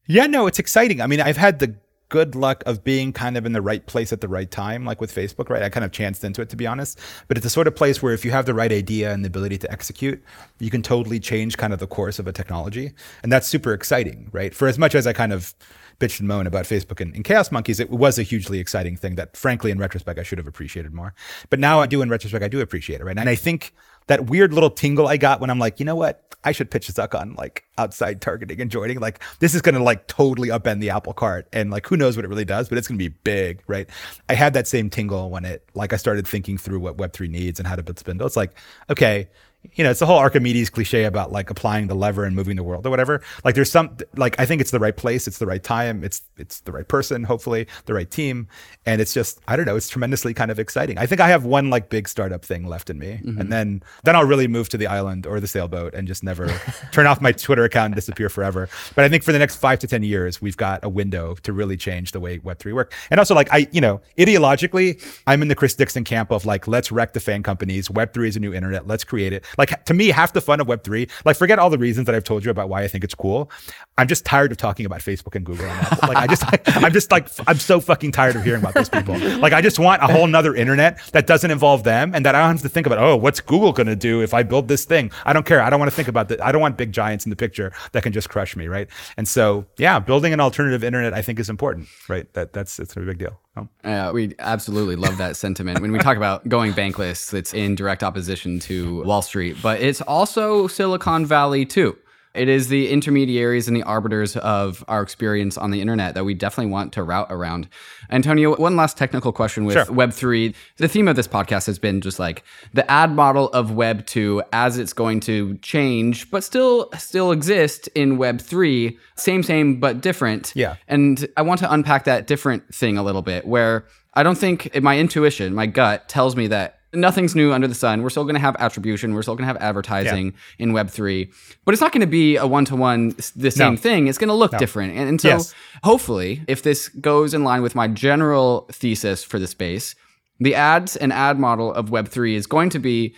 yeah no it's exciting. I mean i've had the good luck of being kind of in the right place at the right time, like with Facebook, right? I kind of chanced into it, to be honest. But it's the sort of place where if you have the right idea and the ability to execute, you can totally change kind of the course of a technology. And that's super exciting, right? For as much as I kind of bitched and moaned about Facebook and, and, Chaos Monkeys, it was a hugely exciting thing that, frankly, in retrospect, I should have appreciated more. But now I do, in retrospect, I do appreciate it, right? And I think that weird little tingle I got when I'm like, you know what? I should pitch Zuck on like outside targeting and joining. Like this is going to like totally upend the apple cart. And like, who knows what it really does, but it's going to be big, right? I had that same tingle when it, like I started thinking through what Web3 needs and how to build Spindl. It's like, okay, you know, it's the whole Archimedes cliche about like applying the lever and moving the world or whatever. Like there's some like I think it's the right place, it's the right time, it's it's the right person, hopefully, the right team. And it's just I don't know, it's tremendously kind of exciting. I think I have one like big startup thing left in me. Mm-hmm. And then then I'll really move to the island or the sailboat and just never turn off my Twitter account and disappear forever. But I think for the next five to ten years, we've got a window to really change the way Web3 work. And also like I, you know, ideologically, I'm in the Chris Dixon camp of like, let's wreck the FAANG companies. Web3 is a new internet. Let's create it. Like to me, half the fun of Web3, like forget all the reasons that I've told you about why I think it's cool. I'm just tired of talking about Facebook and Google. And Like I just, I'm just like, I'm so fucking tired of hearing about these people. Like I just want a whole nother internet that doesn't involve them and that I don't have to think about, oh, what's Google going to do if I build this thing? I don't care. I don't want to think about that. I don't want big giants in the picture that can just crush me. Right. And so, yeah, building an alternative internet, I think is important. Right. That that's, it's a big deal. Oh. Yeah, we absolutely love that sentiment. When we talk about going bankless, it's in direct opposition to Wall Street, but it's also Silicon Valley too. It is the intermediaries and the arbiters of our experience on the internet that we definitely want to route around. Antonio, one last technical question with Sure. Web3. The theme of this podcast has been just like the ad model of Web2 as it's going to change, but still still exist in Web3. Same, same, but different. Yeah. And I want to unpack that different thing a little bit where I don't think my intuition, my gut tells me that nothing's new under the sun. We're still going to have attribution. We're still going to have advertising in Web3, but it's not going to be a one to one the same thing. It's going to look different. And, and so Yes. hopefully, if this goes in line with my general thesis for the space, the ads and ad model of Web3 is going to be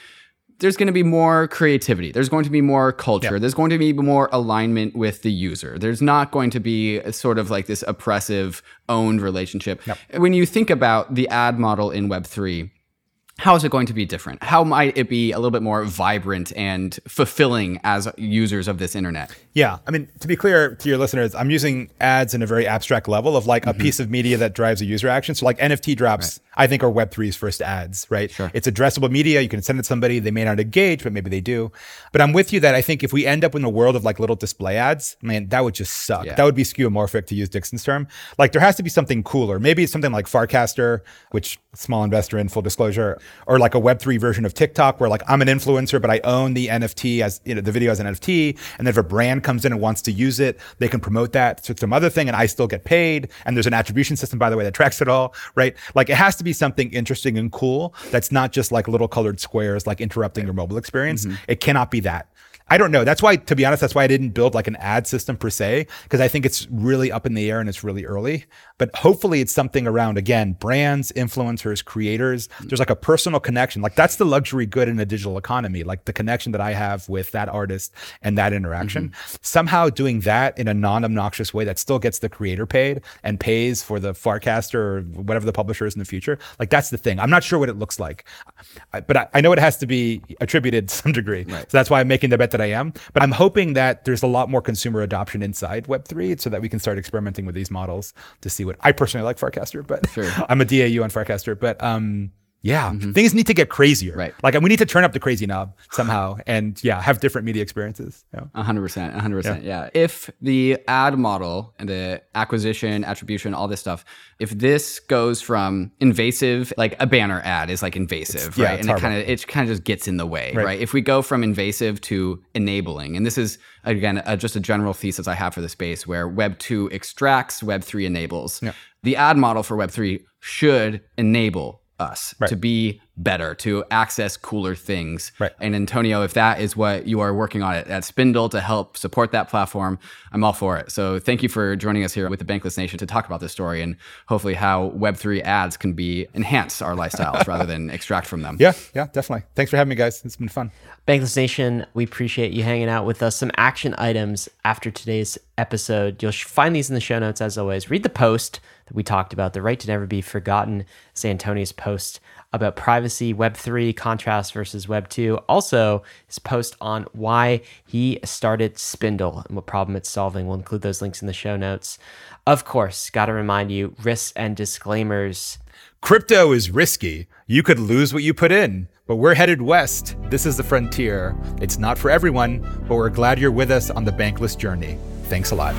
there's going to be more creativity. There's going to be more culture. There's going to be more alignment with the user. There's not going to be a sort of like this oppressive owned relationship. When you think about the ad model in Web3, how is it going to be different? How might it be a little bit more vibrant and fulfilling as users of this internet? Yeah. I mean, to be clear to your listeners, I'm using ads in a very abstract level of like a mm-hmm. piece of media that drives a user action. So like NFT drops, I think are Web3's first ads, right? Sure. It's addressable media. You can send it to somebody. They may not engage, but maybe they do. But I'm with you that I think if we end up in a world of like little display ads, man, that would just suck. Yeah. That would be skeuomorphic to use Dixon's term. Like there has to be something cooler. Maybe it's something like Farcaster, which small investor in full disclosure, or like a Web3 version of TikTok where like I'm an influencer, but I own the NFT as you know, the video as an NFT. And then if a brand comes in and wants to use it, they can promote that to some other thing and I still get paid. And there's an attribution system, by the way, that tracks it all, right? Like it has to be something interesting and cool that's not just like little colored squares, like interrupting your mobile experience. Mm-hmm. It cannot be that. I don't know. That's why, to be honest, that's why I didn't build like an ad system per se, because I think it's really up in the air and it's really early. But hopefully it's something around, again, brands, influencers, creators. There's like a personal connection. Like that's the luxury good in a digital economy, like the connection that I have with that artist and that interaction. Mm-hmm. Somehow doing that in a non obnoxious way that still gets the creator paid and pays for the Farcaster or whatever the publisher is in the future. Like that's the thing. I'm not sure what it looks like, but I, I know it has to be attributed to some degree. So that's why I'm making the bet that I am. But I'm hoping that there's a lot more consumer adoption inside Web3 so that we can start experimenting with these models to see what I personally like Farcaster, but I'm a DAU on Farcaster. But um, yeah, things need to get crazier. Right. Like we need to turn up the crazy knob somehow and yeah, have different media experiences. Yeah. A hundred percent, a hundred percent. Yeah. If the ad model and the acquisition, attribution, all this stuff, if this goes from invasive, like a banner ad is like invasive, yeah, right? it's and it kind of it kind of just gets in the way, right. Right. If we go from invasive to enabling, and this is again uh just a general thesis I have for the space, where Web two extracts, Web three enables. The ad model for Web three should enable us Right. to be better, to access cooler things. Right. And Antonio, if that is what you are working on at, at Spindl to help support that platform, I'm all for it. So thank you for joining us here with the Bankless Nation to talk about this story and hopefully how Web3 ads can be enhance our lifestyles rather than extract from them. Yeah, yeah, definitely. Thanks for having me, guys. It's been fun. Bankless Nation, we appreciate you hanging out with us. Some action items after today's episode. You'll find these in the show notes as always. Read the post that we talked about, the right to never be forgotten, San Antonio's post about privacy, Web3 contrast versus Web2. Also, his post on why he started Spindl and what problem it's solving. We'll include those links in the show notes. Of course, got to remind you risks and disclaimers. Crypto is risky. You could lose what you put in, but we're headed west. This is the frontier. It's not for everyone, but we're glad you're with us on the bankless journey. Thanks a lot.